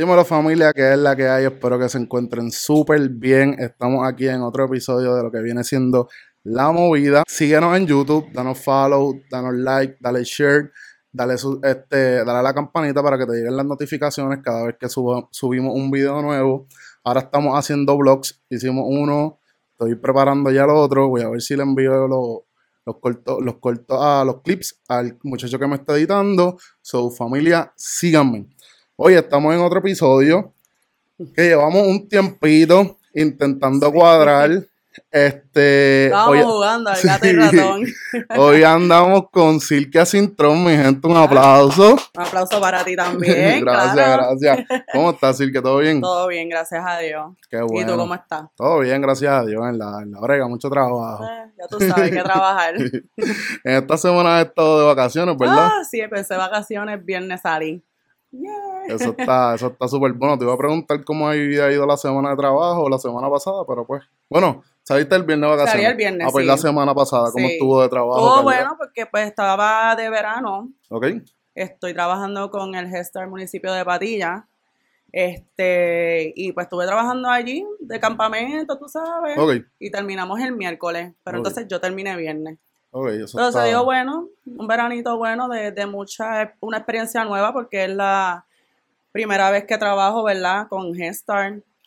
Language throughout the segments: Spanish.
Dímelo familia, que es la que hay. Espero que se encuentren súper bien. Estamos aquí en otro episodio de lo que viene siendo La Movida. Síguenos en YouTube, danos follow, danos like, dale share, dale, este, a la campanita para que te lleguen las notificaciones cada vez que subimos un video nuevo. Ahora estamos haciendo vlogs. Hicimos uno, estoy preparando ya el otro. Voy a ver si le envío los, los cortos, los cortos a los clips al muchacho que me está editando. So, familia, síganme. Hoy estamos en otro episodio que llevamos un tiempito intentando cuadrar. Este, Estábamos hoy, jugando al gato y ratón. hoy andamos con Silke Sintron, mi gente, un aplauso. Un aplauso para ti también. gracias, claro. gracias. ¿Cómo estás, Silke? ¿Todo bien? Todo bien, gracias a Dios. Qué ¿Y tú bueno. cómo estás? Todo bien, gracias a Dios, en la, en la brega, mucho trabajo. Eh, ya tú sabes que trabajar. En esta semana he estado de vacaciones, ¿verdad? Ah, sí, pensé vacaciones, viernes salí. Yeah. Eso está, eso está súper bueno. Te iba a preguntar cómo había ido la semana de trabajo la semana pasada, pero pues, bueno, saliste el viernes de vacaciones. Salí el viernes, Ah, pues sí. la semana pasada, ¿cómo Sí. estuvo de trabajo? Todo calidad? bueno porque pues estaba de verano. Ok, Estoy trabajando con el gestor municipio de Patilla. Este, y pues estuve trabajando allí de campamento, tú sabes. ok, Y terminamos el miércoles, pero entonces yo terminé viernes. Ok. Eso Pero está... se dio bueno, un veranito bueno de, de mucha, una experiencia nueva porque es la primera vez que trabajo, ¿verdad? Con Head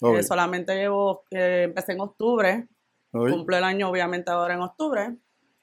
Ok, solamente llevo, eh, empecé en octubre, ok. cumplo el año obviamente ahora en octubre.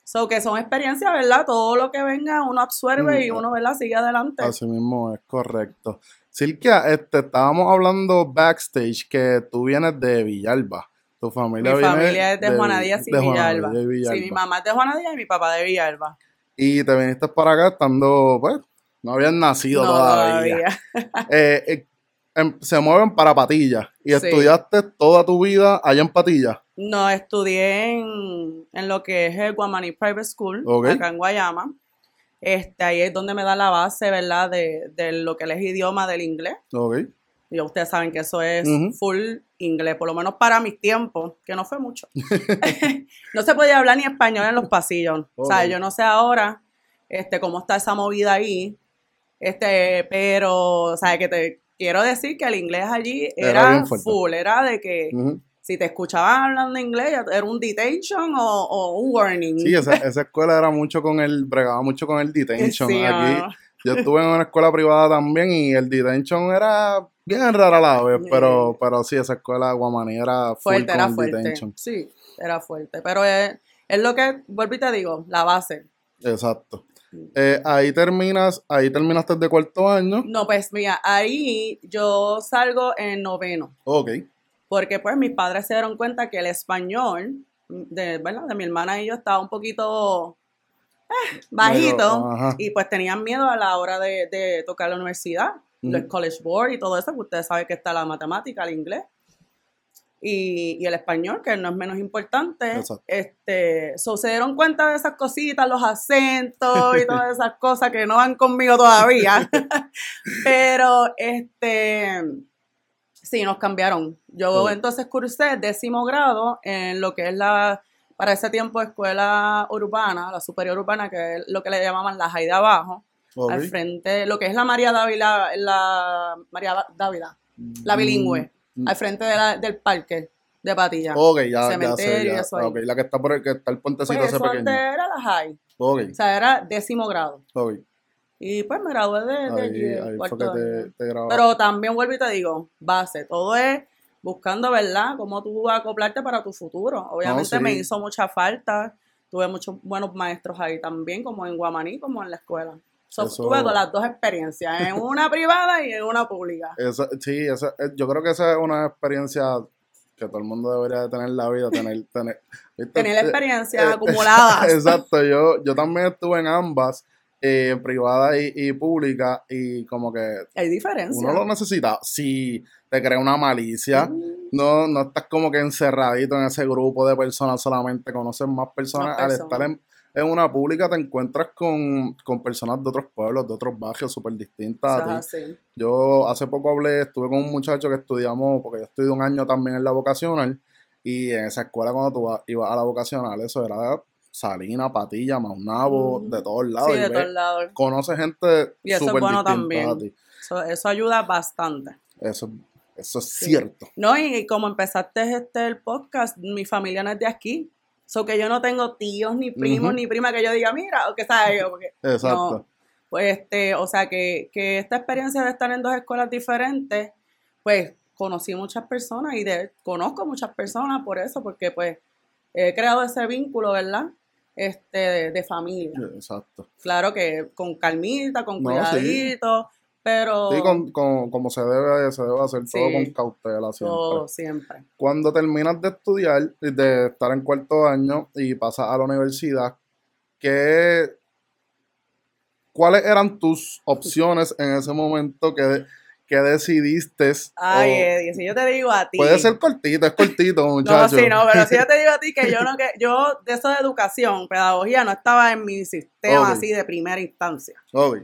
So que son experiencias, ¿verdad? Todo lo que venga uno absorbe Mm, y uno, ¿verdad? Sigue adelante. Así mismo es correcto. Silkia, este, estábamos hablando backstage que tú vienes de Villalba. Tu Mi familia viene familia es de, Juana Díaz y de Juana Villalba. Díaz y Villalba. Sí, mi mamá es de Juana Díaz y mi papá de Villalba. Y te viniste para acá estando, pues, no habían nacido No, todavía. Eh, eh, em- se mueven para Patillas. Y Sí. estudiaste toda tu vida allá en Patillas. No, estudié en, en lo que es el Guamaní Private School, acá en Guayama. Este, ahí es donde me da la base, ¿verdad? De, de lo que es idioma del inglés. Ok. Y ustedes saben que eso es full inglés, por lo menos para mis tiempos, que no fue mucho. no se podía hablar ni español en los pasillos. O sea, Ok. yo no sé ahora este, cómo está esa movida ahí, este, pero, o sea, que te quiero decir que el inglés allí Era full, era de que si te escuchaban hablando inglés, ya era un detention o, o un warning. Sí, esa, esa escuela era mucho con el, bregaba mucho con el detention. Sí, Aquí, mano. yo estuve en una escuela privada también y el detention era bien rara la vez, Sí. pero, pero sí, esa escuela guamaní era fuerte, era fuerte. detention. Sí, era fuerte. Pero es, es lo que, vuelvo y te digo, la base. Exacto. Eh, ahí terminas, ahí terminaste de cuarto año. No, pues mira, ahí yo salgo en noveno. Ok. Porque pues mis padres se dieron cuenta que el español de, ¿verdad? de mi hermana y yo estaba un poquito eh, bajito. Y pues tenían miedo a la hora de, de tocar la universidad, los Ujú. college board y todo eso, que ustedes saben que está la matemática, el inglés y, y el español, que no es menos importante. Exacto. Este, so, se dieron cuenta de esas cositas, los acentos y todas esas cosas que no van conmigo todavía. Pero este sí, nos cambiaron. Yo entonces cursé décimo grado en lo que es la, para ese tiempo, escuela urbana, la superior urbana, que es lo que le llamaban la Jai de Abajo, al frente, lo que es la María Dávila, la María Dávila, la bilingüe, Mm, al frente de la- del parque de Patilla. Ok, ya, ya sé. Cementerio Ya. eso ahí. La que está por el que está el puentecito pues ese eso pequeño. antes era la Jai, Ok, o sea, era décimo grado. ok. Y pues me gradué de, de Ahí, fue que te, te. Pero también vuelvo y te digo, base, todo es buscando, ¿verdad? Cómo tú vas a acoplarte para tu futuro. Obviamente sí. me hizo mucha falta, tuve muchos buenos maestros ahí también, como en Guamaní, como en la escuela. So, Eso- Tuve con las dos experiencias, en una privada y en una pública. Esa- sí, esa- eh, yo creo que esa es una experiencia que todo el mundo debería de tener en la vida, tener, tener. Tener Eh, experiencias eh, acumuladas. Exacto, yo, yo también estuve en ambas, eh, en privada y, y pública, y como que Hay diferencia. uno lo necesita. Si te crea una malicia, Mm, no, no estás como que encerradito en ese grupo de personas solamente, conoces más personas. Más Al personas. estar en, en una pública te encuentras con, con personas de otros pueblos, de otros barrios súper distintas a ti. Yo hace poco hablé, estuve con un muchacho que estudiamos, porque yo estudié un año también en la vocacional, y en esa escuela cuando tú ibas a la vocacional, eso era Salina, Patilla, Maunabo, de todos lados. Sí, de todos lados. Conoce gente Y eso es súper bueno distinta también. a ti. Eso, eso ayuda bastante. Eso, eso es cierto. No, y como empezaste este el podcast, mi familia no es de aquí. So que yo no tengo tíos, ni primos, ni prima que yo diga, mira, o que sabes yo, porque Exacto. no. Pues este, o sea que, que esta experiencia de estar en dos escuelas diferentes, pues conocí muchas personas y de, conozco muchas personas por eso, porque pues he creado ese vínculo, ¿verdad? Este, de, de familia. Exacto. Claro que con calmita, con No, cuidadito, pero Sí, con, con- como se debe, se debe hacer todo con cautela siempre. todo siempre. Cuando terminas de estudiar, de estar en cuarto año y pasas a la universidad, ¿qué, ¿cuáles eran tus opciones en ese momento que, que decidiste? Ay, Eddie, si yo te digo a ti. puede ser cortito, es cortito, No, muchacho. sí, no, pero si yo te digo a ti que yo no que yo de eso de educación, pedagogía no estaba en mi sistema así de primera instancia. Ok.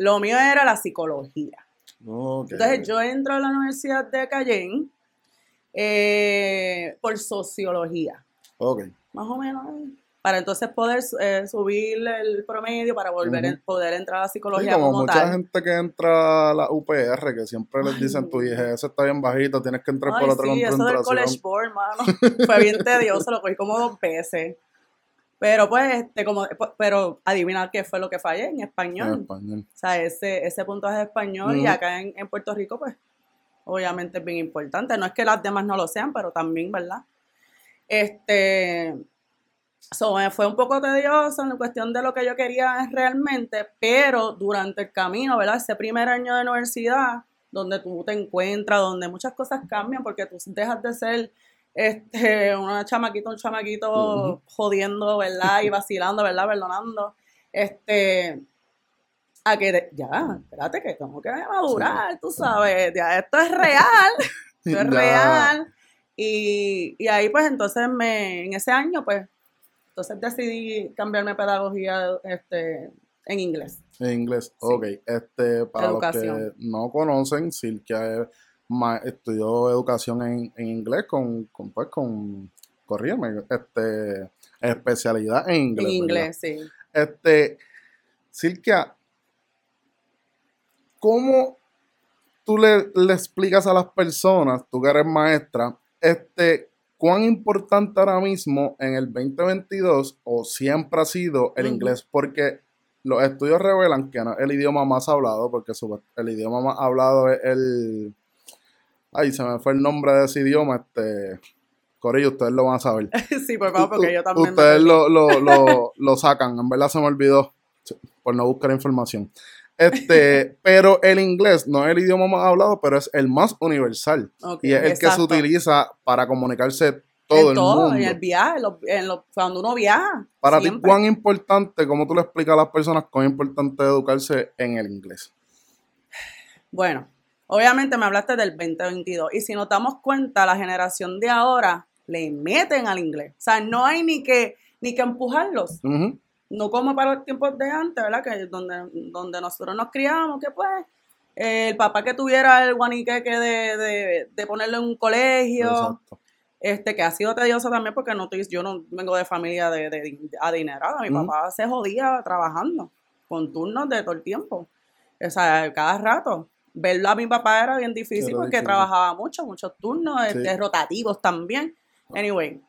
Lo mío era la psicología. Entonces yo entro a la Universidad de Cayenne eh, por sociología, Ok. más o menos, para entonces poder eh, subir el promedio para volver en- poder entrar a la Sí, psicología como como, mucha tal. gente que entra a la UPR, que siempre les dicen, tu hija, ese está bien bajito, tienes que entrar Ay, por otra sí, eso del College. Board, mano, fue bien tedioso, lo cogí como dos veces. Pero pues, este, como, pero adivina qué fue lo que fallé en español. En español. O sea, ese, ese puntaje de español y acá en, en Puerto Rico, pues, obviamente es bien importante. No es que las demás no lo sean, pero también, ¿verdad? Este, so, me fue un poco tedioso en la cuestión de lo que yo quería realmente, pero durante el camino, ¿verdad? Ese primer año de universidad, donde tú te encuentras, donde muchas cosas cambian, porque tú dejas de ser este, una chamaquita, un chamaquito jodiendo, ¿verdad? Y vacilando, ¿verdad? Perdonando. Este, a que de- ya, espérate que tengo que madurar, tú sabes, ya esto es real, esto es real. Y, y ahí pues entonces me, en ese año pues, entonces decidí cambiarme a pedagogía este, en inglés. En inglés, ok. Este, para los que no conocen, Silkia es ma- estudió educación en, en inglés con, con, pues, con, corrígeme, este, especialidad en inglés. en ¿verdad? inglés, sí. Este, Silkia, ¿cómo tú le, le explicas a las personas, tú que eres maestra, este, cuán importante ahora mismo en el 2022 o siempre ha sido el inglés? Porque los estudios revelan que no es el idioma más hablado, porque el idioma más hablado es el... Ay, se me fue el nombre de ese idioma, este... Corillo, ustedes lo van a saber. sí, por favor, porque yo también Ustedes lo, lo, lo, lo sacan, en verdad se me olvidó por no buscar información. Este, pero el inglés no es el idioma más hablado, pero es el más universal. Y es el que se utiliza para comunicarse todo en el todo, mundo. en el viaje, en lo- en cuando uno viaja. Para ti. ¿cuán importante, cómo tú le explicas a las personas cuán importante es educarse en el inglés? Bueno, obviamente me hablaste del 2022 y si nos damos cuenta, la generación de ahora le meten al inglés. O sea, no hay ni que, ni que empujarlos. No como para los tiempos de antes, ¿verdad? Que donde, donde nosotros nos criábamos, que pues eh, el papá que tuviera el guaniqueque de, de, de ponerlo en un colegio, Exacto. este que ha sido tedioso también porque no estoy- yo no vengo de familia de, de, de adinerada. Mi papá se jodía trabajando con turnos de todo el tiempo. O sea, cada rato. Verlo a mi papá era bien difícil Era porque difícil. trabajaba mucho, muchos turnos, Sí. este, rotativos también. Anyway,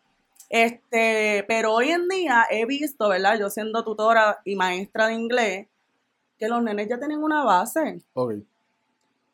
este, pero hoy en día he visto, ¿verdad? Yo siendo tutora y maestra de inglés, que los nenes ya tienen una base Ok.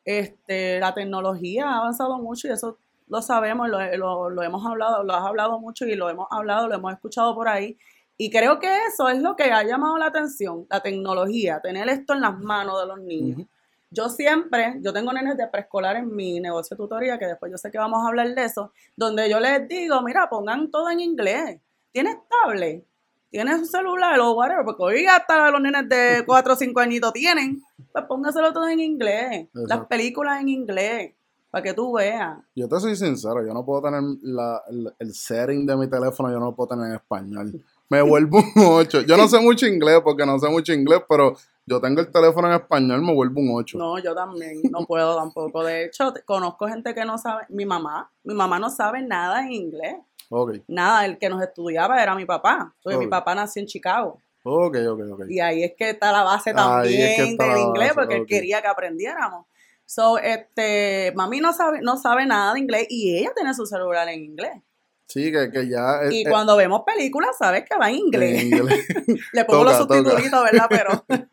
este, la tecnología ha avanzado mucho y eso lo sabemos, lo, lo- lo hemos hablado, lo has hablado mucho y lo hemos hablado, lo hemos escuchado por ahí. Y creo que eso es lo que ha llamado la atención, la tecnología, tener esto en las manos de los niños. Yo siempre, yo tengo nenes de preescolar en mi negocio de tutoría, que después yo sé que vamos a hablar de eso, donde yo les digo, mira, pongan todo en inglés. ¿Tienes tablet? ¿Tienes un celular o whatever? Porque hoy hasta los nenes de 4 o 5 añitos tienen. Pues póngaselo todo en inglés. Las películas en inglés, para que tú veas. Yo te soy sincero, yo no puedo tener la- el, el setting de mi teléfono, yo no lo puedo tener en español. Me vuelvo un 8. Yo no sé mucho inglés porque no sé mucho inglés, pero yo tengo el teléfono en español, me vuelvo un 8. No, yo también no puedo tampoco. De hecho, conozco gente que no sabe, mi mamá, mi mamá no sabe nada en inglés. Ok, Nada, el que nos estudiaba era mi papá. Porque mi papá nació en Chicago. ok, ok, ok. Y ahí es que está la base también es que está del inglés, base, porque él quería que aprendiéramos. So, este, mami no sabe, no sabe nada de inglés y ella tiene su celular en inglés. Sí, que, que ya... es- Y es- cuando vemos películas, sabes que va en inglés. en inglés. Le pongo los Toca, subtitulitos, ¿verdad? Pero.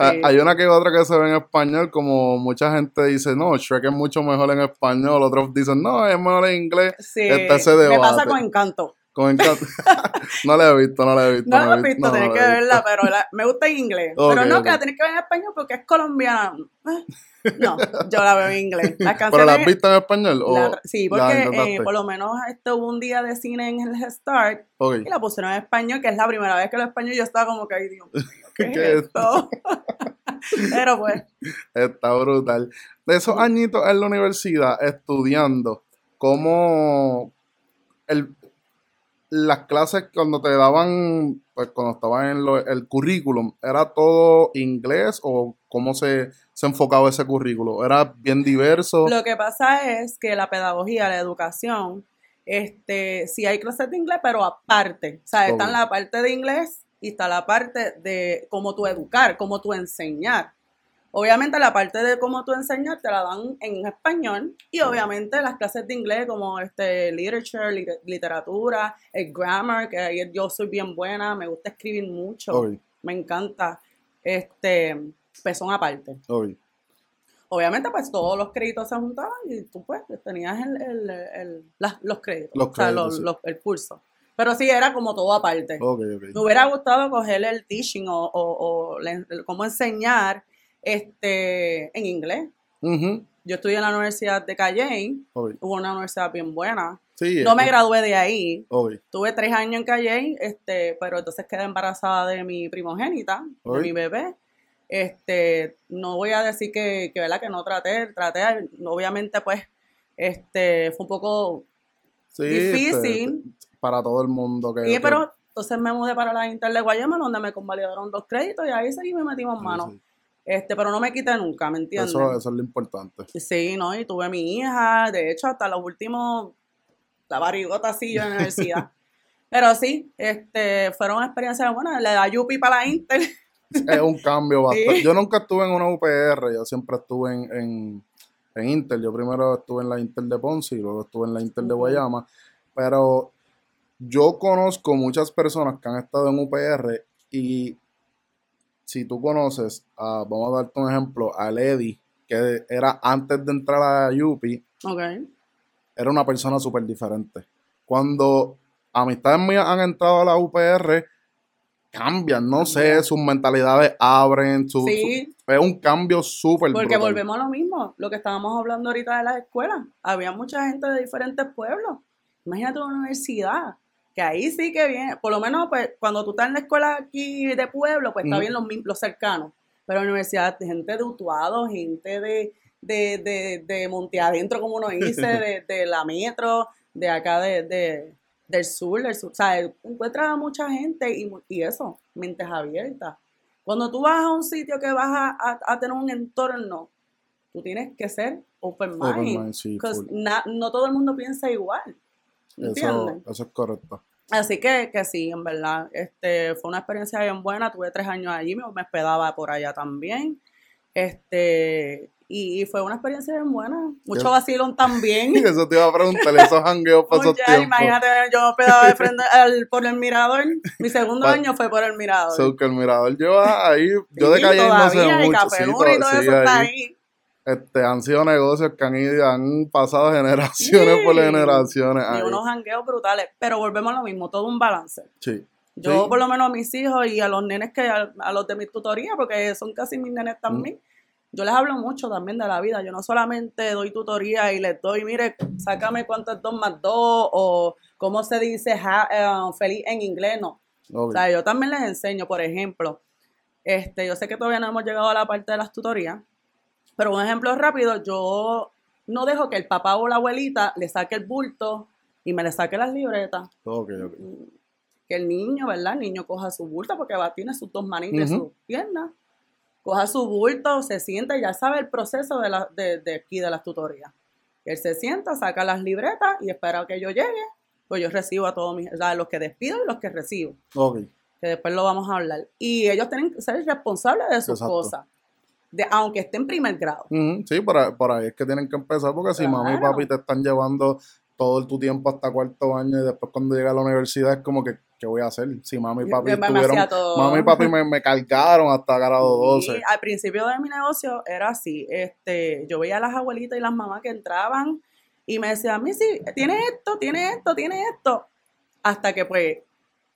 Ah, sí. Hay una que otra que se ve en español, como mucha gente dice, no, Shrek es mucho mejor en español, otros dicen, no, es mejor en inglés. Sí, está ese me pasa con encanto. Con encanto. no la he visto, no la he visto. No la he visto, no tienes que verla, pero la- me gusta en inglés. Pero no, que la tienes que ver en español porque es colombiana. No, yo la veo en inglés. Las ¿Pero canciones. la has visto en español? O la- sí, porque eh, por lo menos este, hubo un día de cine en el Head Start y la pusieron en español, que es la primera vez que lo español yo estaba como que, Dios mío, ¿qué, ¿Qué es es esto? pero pues, Está brutal. De esos añitos en la universidad estudiando, ¿cómo el, las clases cuando te daban, pues cuando estabas en lo- el currículum, ¿era todo inglés o cómo se, se enfocaba ese currículo? ¿Era bien diverso? Lo que pasa es que la pedagogía, la educación, este, sí hay clases de inglés, pero aparte. O sea, está Ok. la parte de inglés y está la parte de cómo tú educar, cómo tú enseñar. Obviamente la parte de cómo tú enseñar te la dan en español y obviamente las clases de inglés como este literature, lit- literatura, el grammar, que yo soy bien buena, me gusta escribir mucho, me encanta. Este, son aparte obviamente pues todos los créditos se juntaban y tú pues tenías el, el- el- las- los créditos, Los o sea, créditos, los- sí. los- el curso. Pero sí, era como todo aparte. Ok, ok. Me hubiera gustado coger el teaching o, o- o cómo enseñar este, en inglés. Ujú, Yo estudié en la Universidad de Calley, ok. hubo una universidad bien buena. Sí, No me eh, gradué de ahí, Tuve tres años en Calle, este, pero entonces quedé embarazada de mi primogénita, de mi bebé. Este, no voy a decir que, que, ¿verdad? que no traté, traté, obviamente pues, este, fue un poco sí, difícil, este, para todo el mundo. Que, que- pero entonces me mudé para la Inter de Guayama, donde me convalidaron dos créditos y ahí seguí me metimos sí, manos. sí. Este, pero no me quité nunca, ¿me entiendes? Eso, eso es lo importante. Sí, ¿no? Y tuve mi hija, de hecho, hasta los últimos, la barrigota así yo en la universidad. Pero sí, este, fueron experiencias buenas. Le da Yupi para la Inter. Es un cambio bastante. Sí. Yo nunca estuve en una UPR, yo siempre estuve en, en, en Inter. Yo primero estuve en la Inter de Ponce y luego estuve en la Inter de. Guayama. Pero yo conozco muchas personas que han estado en UPR y si tú conoces, a- vamos a darte un ejemplo, a Lady, que era antes de entrar a Yupi, era una persona súper diferente. Cuando amistades mías han entrado a la UPR, cambian, no sé, sus mentalidades abren, su, Sí. su- es un cambio súper Porque brutal. volvemos a lo mismo, lo que estábamos hablando ahorita de las escuelas. Había mucha gente de diferentes pueblos. Imagínate una universidad, que ahí sí que viene, por lo menos pues cuando tú estás en la escuela aquí de pueblo, pues está bien los, los cercanos. Pero en la universidad, gente de Utuado, gente de, de, de, de Monte Adentro, como uno dice, de, de la metro, de acá de, de- del sur, del sur. O sea, encuentras a mucha gente y, y eso, mentes abiertas. Cuando tú vas a un sitio que vas a, a- a tener un entorno, tú tienes que ser open mind. Open mind, sí, na- no todo el mundo piensa igual. Eso, ¿Entiendes? eso es correcto. Así que, que sí, en verdad. Este, fue una experiencia bien buena. Tuve tres años allí, me, me hospedaba por allá también. Este, y, y fue una experiencia bien buena. Mucho vacilón también. Eso te iba a preguntar, esos esos Mucha, tiempos. imagínate, yo hospedaba de frente al- por el mirador. Mi segundo año fue por el mirador. So, que el mirador lleva ahí, yo de calle no sé todavía, y mucho, Café sí, y to- todo eso está ahí. Este, han sido negocios que han, ido, han pasado generaciones por generaciones. Y ahí. unos jangueos brutales. Pero volvemos a lo mismo, todo un balance. Sí. Yo, Sí. por lo menos a mis hijos y a los nenes que a, a los de mi tutoría, porque son casi mis nenes también, yo les hablo mucho también de la vida. Yo no solamente doy tutoría y les doy, mire, sácame cuánto es dos más dos, o cómo se dice ha- eh, feliz en inglés, no. O sea, yo también les enseño, por ejemplo, este, yo sé que todavía no hemos llegado a la parte de las tutorías, pero un ejemplo rápido, yo no dejo que el papá o la abuelita le saque el bulto y me le saque las libretas Ok, ok. que el niño, ¿verdad? El niño coja su bulto porque va, tiene sus dos manitas y sus piernas. Coja su bulto, se sienta ya sabe el proceso de, la, de, de aquí de las tutorías. Él se sienta, saca las libretas y espera a que yo llegue, pues yo recibo a todos mis, o sea, los que despido y los que recibo, Ok. que después lo vamos a hablar. Y ellos tienen que ser responsables de sus Exacto. cosas. de, aunque esté en primer grado. Sí, por ahí, por ahí es que tienen que empezar, porque si mami y papi te están llevando todo tu tiempo hasta cuarto año y después cuando llega a la universidad es como que, ¿qué voy a hacer? Si mami y papi me- estuvieron, mami y papi me, me cargaron hasta grado 12. Y al principio de mi negocio era así, este, yo veía a las abuelitas y las mamás que entraban y me decían, Missy, tiene esto, tiene esto, tiene esto, hasta que pues,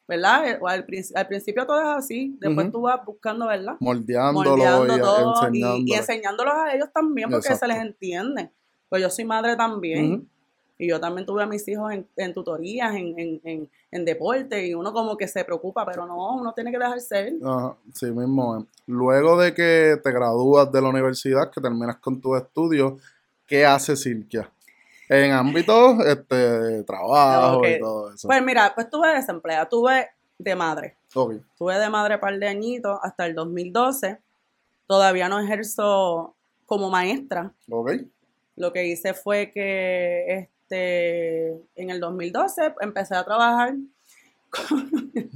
¿verdad? Eh, Al, al principio todo es así, después tú vas buscando, ¿verdad? moldeándolo Moldeando y todo y, y enseñándolos a ellos también porque Exacto. se les entiende. Pues yo soy madre también. Y yo también tuve a mis hijos en, en tutorías, en, en, en, en deporte, y uno como que se preocupa, pero no, uno tiene que dejar ser. Ajá, sí mismo. es. Luego de que te gradúas de la universidad, que terminas con tus estudios, ¿qué hace Silkia? En ámbitos este, de trabajo y todo eso. Pues mira, pues tuve desempleada, tuve de madre. Ok, Tuve de madre par de añitos hasta el 2012. Todavía no ejerzo como maestra. ok. Lo que hice fue que este, en el 2012 empecé a trabajar. con-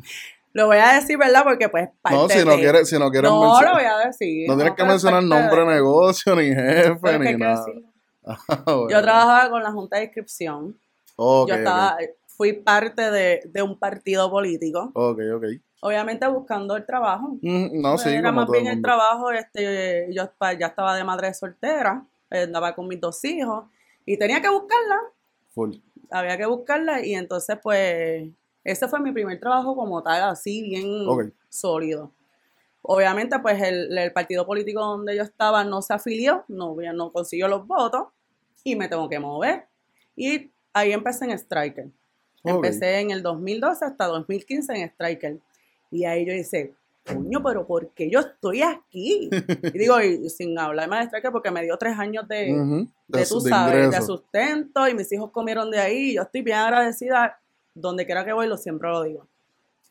lo voy a decir, ¿verdad? Porque pues parte No, si no quieres, si no quieres No, lo voy a decir. no tienes que mencionar nombre, de- negocio, ni jefe, ni nada. Ah, bueno. Yo trabajaba con la Junta de Inscripción. Yo estaba, fui parte de, de un partido político. Ok, ok. Obviamente buscando el trabajo. Mm, No, sí, Era como más todo bien el trabajo, este, yo ya estaba de madre soltera, eh, andaba con mis dos hijos y tenía que buscarla, Full. había que buscarla y entonces pues ese fue mi primer trabajo como tal, así bien sólido. Obviamente pues el, el partido político donde yo estaba no se afilió, no, no consiguió los votos y me tengo que mover. Y ahí empecé en Striker. Empecé en el 2012 hasta 2015 en Striker. Y ahí yo dije, coño, pero ¿por qué yo estoy aquí? Y digo, y sin hablarme de Striker porque me dio tres años de, de, tú de sabes, de ingreso. sustento y mis hijos comieron de ahí. y Yo estoy bien agradecida, donde quiera que voy, lo siempre lo digo.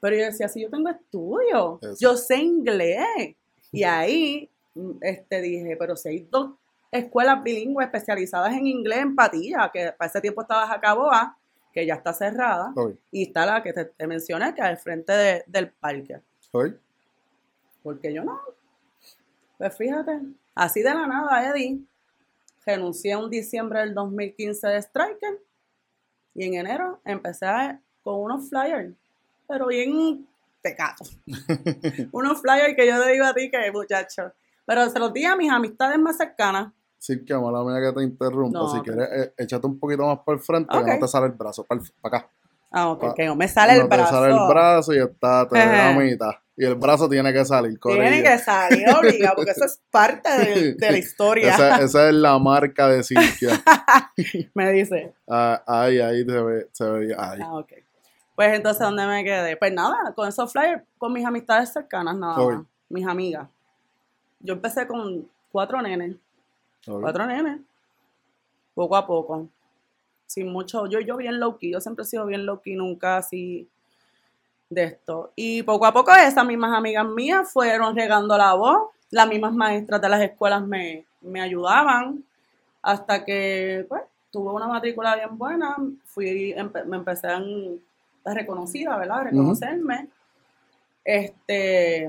Pero yo decía, si yo tengo estudio, Eso. yo sé inglés. Y ahí este, dije, pero si hay dos escuelas bilingües especializadas en inglés en Patilla, que para ese tiempo estaba Jacaboa, que ya está cerrada, y está la que te, te mencioné, que es al frente de- del parque. ok. Porque yo no. Pues fíjate, así de la nada, Eddie, renuncié un diciembre del 2015 de Striker y en enero empecé a- con unos flyers, pero bien tecatos. unos flyers que yo te digo a ti que, muchacho. Pero se los di a mis amistades más cercanas. Sí, que mala mía que te interrumpa. No, si ok. quieres, eh, échate un poquito más por el frente, que Ok. no te sale el brazo. Para, acá. Ah, ok, Ah, que no me sale no el brazo. te sale el brazo y está, te da la mitad. Y el brazo tiene que salir, Tiene corillo. que salir obligado, porque eso es parte de, de la historia. Esa, esa es la marca de Silvia. me dice. Ah, ahí, ahí se ve, se ve. Ahí. Ah, ok. Pues entonces, ¿dónde me quedé? Pues nada, con esos flyers, con mis amistades cercanas, nada más. Mis amigas. Yo empecé con cuatro nenes. Cuatro nenes. Poco a poco. Sin mucho. Yo, yo bien low key. Yo siempre he sido bien low key, nunca así de esto. Y poco a poco esas mismas amigas mías fueron regando la voz. Las mismas maestras de las escuelas me, me ayudaban. Hasta que, pues, tuve una matrícula bien buena. Fui, empe- me empecé a, reconocida, ¿verdad? A reconocerme. Este.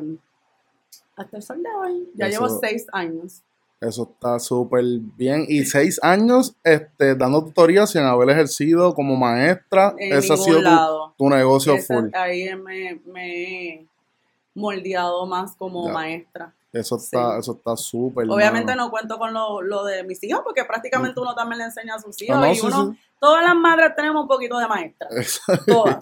Hasta el sol de hoy. Ya llevo seis años. Eso está súper bien. Y seis años este, dando tutorías sin haber ejercido como maestra. En Ese ha sido tu, negocio full. ahí me, me he moldeado más como Ya. maestra. Eso está, sí. eso está súper. Obviamente no cuento con lo, lo de mis hijos, porque prácticamente uno también le enseña a sus hijos. Ah, no, y sí, uno, sí. todas las madres tenemos un poquito de maestra. Todas.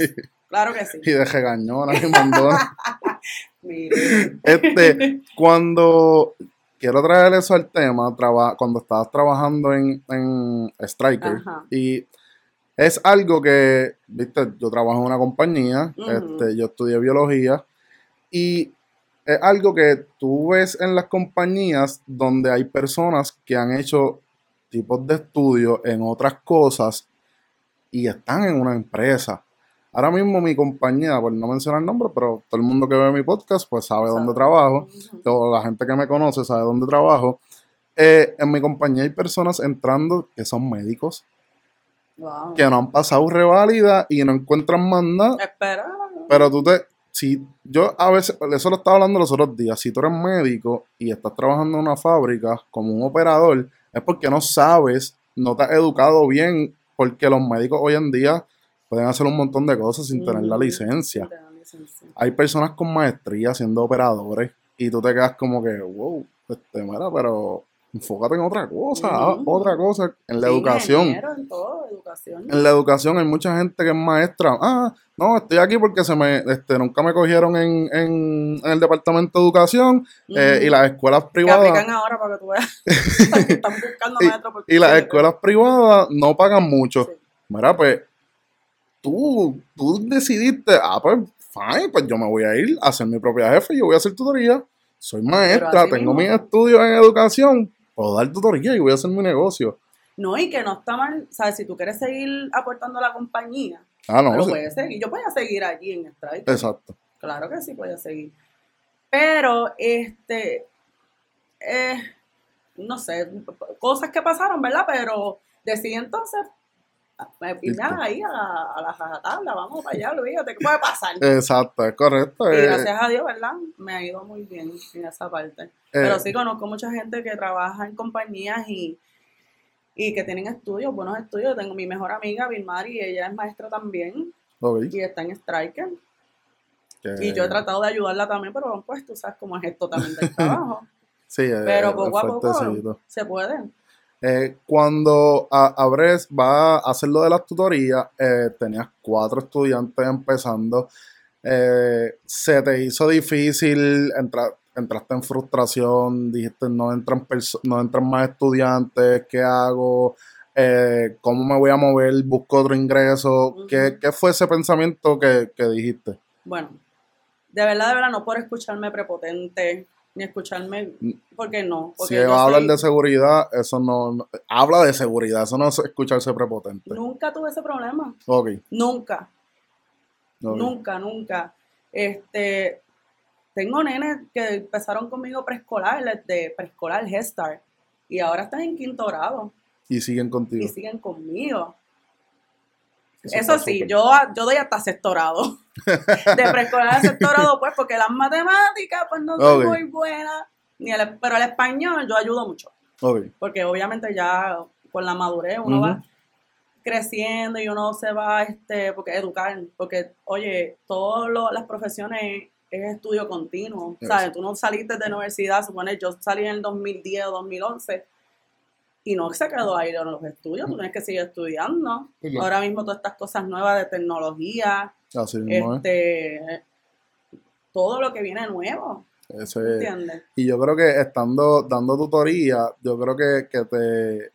Claro que sí. y de regañona y mandona. Mire. Este, cuando quiero traer eso al tema, traba- cuando estabas trabajando en, en Striker, Ajá. y es algo que, viste, yo trabajo en una compañía, este, yo estudié biología, y es algo que tú ves en las compañías donde hay personas que han hecho tipos de estudios en otras cosas y están en una empresa. Ahora mismo mi compañía, por no mencionar el nombre, pero todo el mundo que ve mi podcast pues sabe dónde trabajo toda la gente que me conoce sabe dónde trabajo. Eh, en mi compañía hay personas entrando que son médicos, Wow. que no han pasado reválida y no encuentran más nada, Espera. pero tú te, si yo a veces, eso lo estaba hablando los otros días, si tú eres médico y estás trabajando en una fábrica como un operador, es porque no sabes, no te has educado bien, porque los médicos hoy en día pueden hacer un montón de cosas sin tener la licencia. Hay personas con maestría siendo operadores y tú te quedas como que, wow, este, mira, pero enfócate en otra cosa, otra cosa, en la Sí, educación. ingeniero, en todo, educación. En la educación hay mucha gente que es maestra. Ah, no, estoy aquí porque se me, este, nunca me cogieron en, en, en el departamento de educación eh, y las escuelas que privadas aplican ahora para que tú veas. que están buscando Y- maestros por y las escuelas privadas no pagan mucho. Sí. Mira, pues tú, tú decidiste, ah, pues fine, pues yo me voy a ir a ser mi propia jefe, yo voy a hacer tutoría. Soy maestra, tengo mismo. mis estudios en educación, puedo dar tutoría y voy a hacer mi negocio. No, y que no está mal, ¿sabes? Si tú quieres seguir aportando a la compañía, Ah, no, lo sí, puedes seguir. Yo podía seguir allí en Strike. exacto. Claro que sí podía seguir. Pero, este, eh, no sé, cosas que pasaron, ¿verdad? Pero decidí entonces me irme Listo. ahí a la, a la vamos para allá, olvídate, ¿qué puede pasar? Exacto, es correcto. Y eh, gracias a Dios, ¿verdad? Me ha ido muy bien en esa parte. eh, Pero sí conozco mucha gente que trabaja en compañías y, y que tienen estudios, buenos estudios. Tengo mi mejor amiga, Vilmari, ella es maestra también ok, y está en Striker. que- Y yo he tratado de ayudarla también, pero pues tú sabes cómo es esto también del trabajo. Sí, eh, Pero poco a poco se puede. Eh, cuando Abres va a hacer lo de las tutorías, eh, tenías cuatro estudiantes empezando. Eh, ¿Se te hizo difícil? Entra- ¿Entraste en frustración? ¿Dijiste no entran, no entran más estudiantes? ¿Qué hago? Eh, ¿Cómo me voy a mover? ¿Busco otro ingreso? ¿Qué, qué fue ese pensamiento que, que dijiste? Bueno, de verdad, de verdad, no por escucharme prepotente, ni escucharme, porque no. Porque si va a hablar soy- de seguridad, eso no, no- Habla de seguridad, eso no es escucharse prepotente. Nunca tuve ese problema. Ok, Nunca. Nunca, nunca. Este, tengo nenes que empezaron conmigo preescolar, de preescolar Head Start, y ahora están en quinto grado Y siguen contigo. y siguen conmigo. Eso sí, yo, yo doy hasta sextorado. De preescolar a sextorado, pues, porque las matemáticas, pues, no son Ok. muy buenas. Ni el, pero el español yo ayudo mucho. Porque obviamente ya con la madurez uno va creciendo y uno se va, este, porque educar, porque, oye, todas las profesiones es estudio continuo, Yes. ¿sabes? Tú no saliste de universidad, supone, yo salí en el 2010 o 2011 y no se quedó ahí en los estudios, tú tienes que seguir estudiando. Claro. Ahora mismo todas estas cosas nuevas de tecnología, así mismo es. este, todo lo que viene nuevo, Ese- ¿entiendes? y yo creo que estando dando tutoría, yo creo que, que te,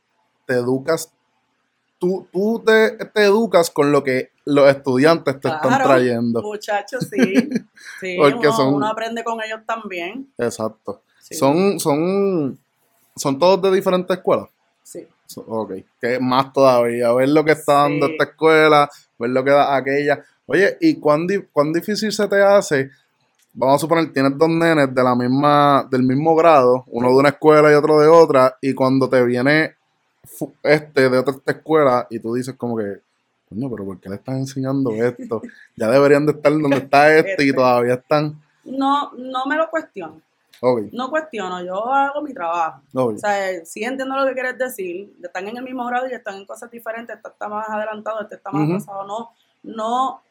te educas, tú, tú te, te educas con lo que los estudiantes te están trayendo. Muchachos, sí. sí Porque uno, son- uno aprende con ellos también. Exacto. Sí, Son, son, son todos de diferentes escuelas. sí. Ok, que más todavía, ver lo que está dando Sí. esta escuela, ver lo que da aquella. Oye, ¿y cuán, di- cuán difícil se te hace? Vamos a suponer, tienes dos nenes de la misma, del mismo grado, uno de una escuela y otro de otra, y cuando te viene este de otra escuela y tú dices como que, coño, pero ¿por qué le están enseñando esto? Ya deberían de estar donde está este y Este. todavía están. No, no me lo cuestiono. No cuestiono, yo hago mi trabajo. ok, O sea, sí entiendo lo que quieres decir. Están en el mismo grado y están en cosas diferentes. Este está más adelantado, este está más atrasado. No, no,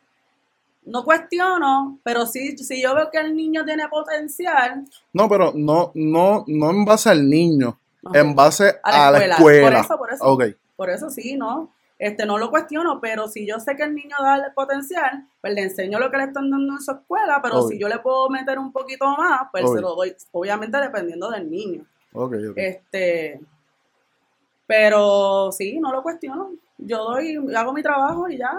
no cuestiono, pero sí, si yo veo que el niño tiene potencial, No, pero no, no, no en base al niño, en base a a la la escuela. Por eso, por eso. Ok, Por eso sí, ¿no? Este, no lo cuestiono, pero si yo sé que el niño da el potencial, pues le enseño lo que le están dando en su escuela, pero Obvio. si yo le puedo meter un poquito más, pues Obvio. se lo doy, obviamente dependiendo del niño. ok, ok. Este, pero sí, no lo cuestiono. Yo doy, hago mi trabajo y ya.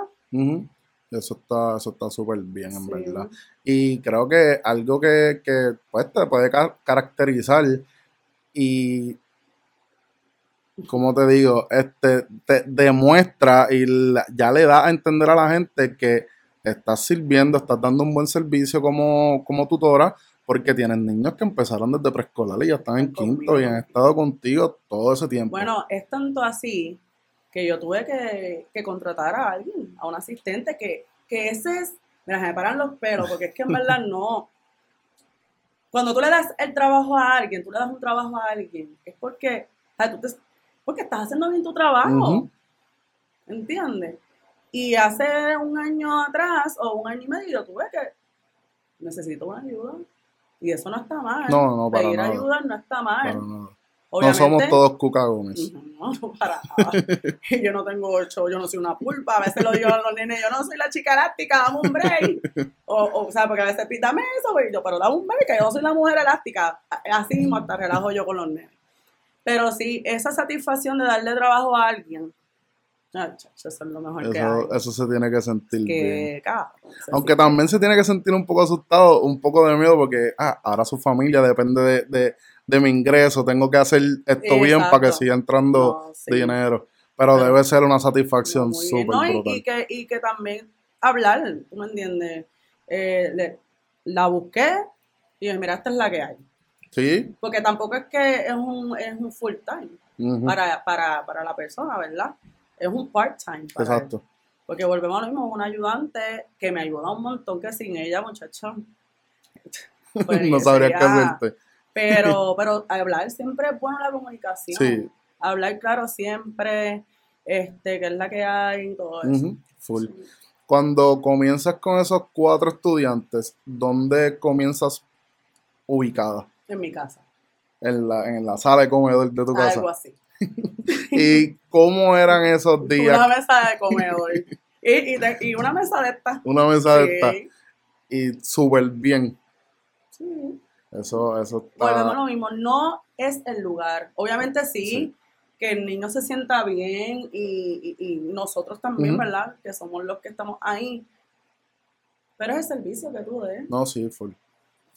Eso está, eso está súper bien, en Sí. verdad. Y creo que algo que, que pues, te puede ca- caracterizar y, como te digo, este, te demuestra y la- ya le da a entender a la gente que estás sirviendo, estás dando un buen servicio como, como tutora, porque tienes niños que empezaron desde preescolar y ya están en quinto y han estado contigo todo ese tiempo. Bueno, es tanto así que yo tuve que, que contratar a alguien, a un asistente, que, que ese es Mira, se me paran los pelos, porque es que en verdad no. Cuando tú le das el trabajo a alguien, tú le das un trabajo a alguien, es porque, o sea, tú te- porque estás haciendo bien tu trabajo. Ujú. ¿Entiendes? Y hace un año atrás o un año y medio tuve que necesito una ayuda. Y eso no está mal. No, no, para Pedir nada. ayuda no está mal. No somos todos cucagones. No, no, para nada. yo no tengo ocho, yo no soy una pulpa. A veces lo digo a los nenes, yo no soy la chica elástica, dame un break. O, o, o sea, porque a veces pítame eso, güey, yo, pero dame un break, que yo no soy la mujer elástica. Así mismo hasta relajo yo con los nenes. Pero sí, esa satisfacción de darle trabajo a alguien, ah, chacho, eso es lo mejor que hay. Eso, eso se tiene que sentir bien. Que, Aunque también se tiene que sentir un poco asustado, un poco de miedo, porque ah, ahora su familia depende de, de, de mi ingreso. Tengo que hacer esto bien para que siga entrando No, sí. dinero. Pero debe ser una satisfacción bien. súper No, y que, y que también hablar, ¿tú me entiendes? Eh, le- la busqué y dije, mira, esta es la que hay. Sí. Porque tampoco es que es un, es un full time para, para, para la persona, ¿verdad? Es un part time. para él. Exacto. Porque volvemos a lo mismo, una ayudante que me ayuda un montón, que sin ella, muchacho. pues, no sabría qué hacerte. Pero, pero hablar siempre es bueno la comunicación. Sí. Hablar claro siempre, este, que es la que hay y todo eso. Full. Cuando comienzas con esos cuatro estudiantes, ¿dónde comienzas ubicada? En mi casa. En la, en la sala de comedor de tu casa. Algo así. ¿Y cómo eran esos días? Una mesa de comedor. y, y, de- y una mesa de estas. Una mesa de esta. Y súper bien. sí. Eso, eso Volvemos está. lo mismo. No es el lugar. Obviamente sí, Sí. que el niño se sienta bien y, y- y nosotros también. ¿verdad? Que somos los que estamos ahí. Pero es el servicio que tú des. No, sí, full.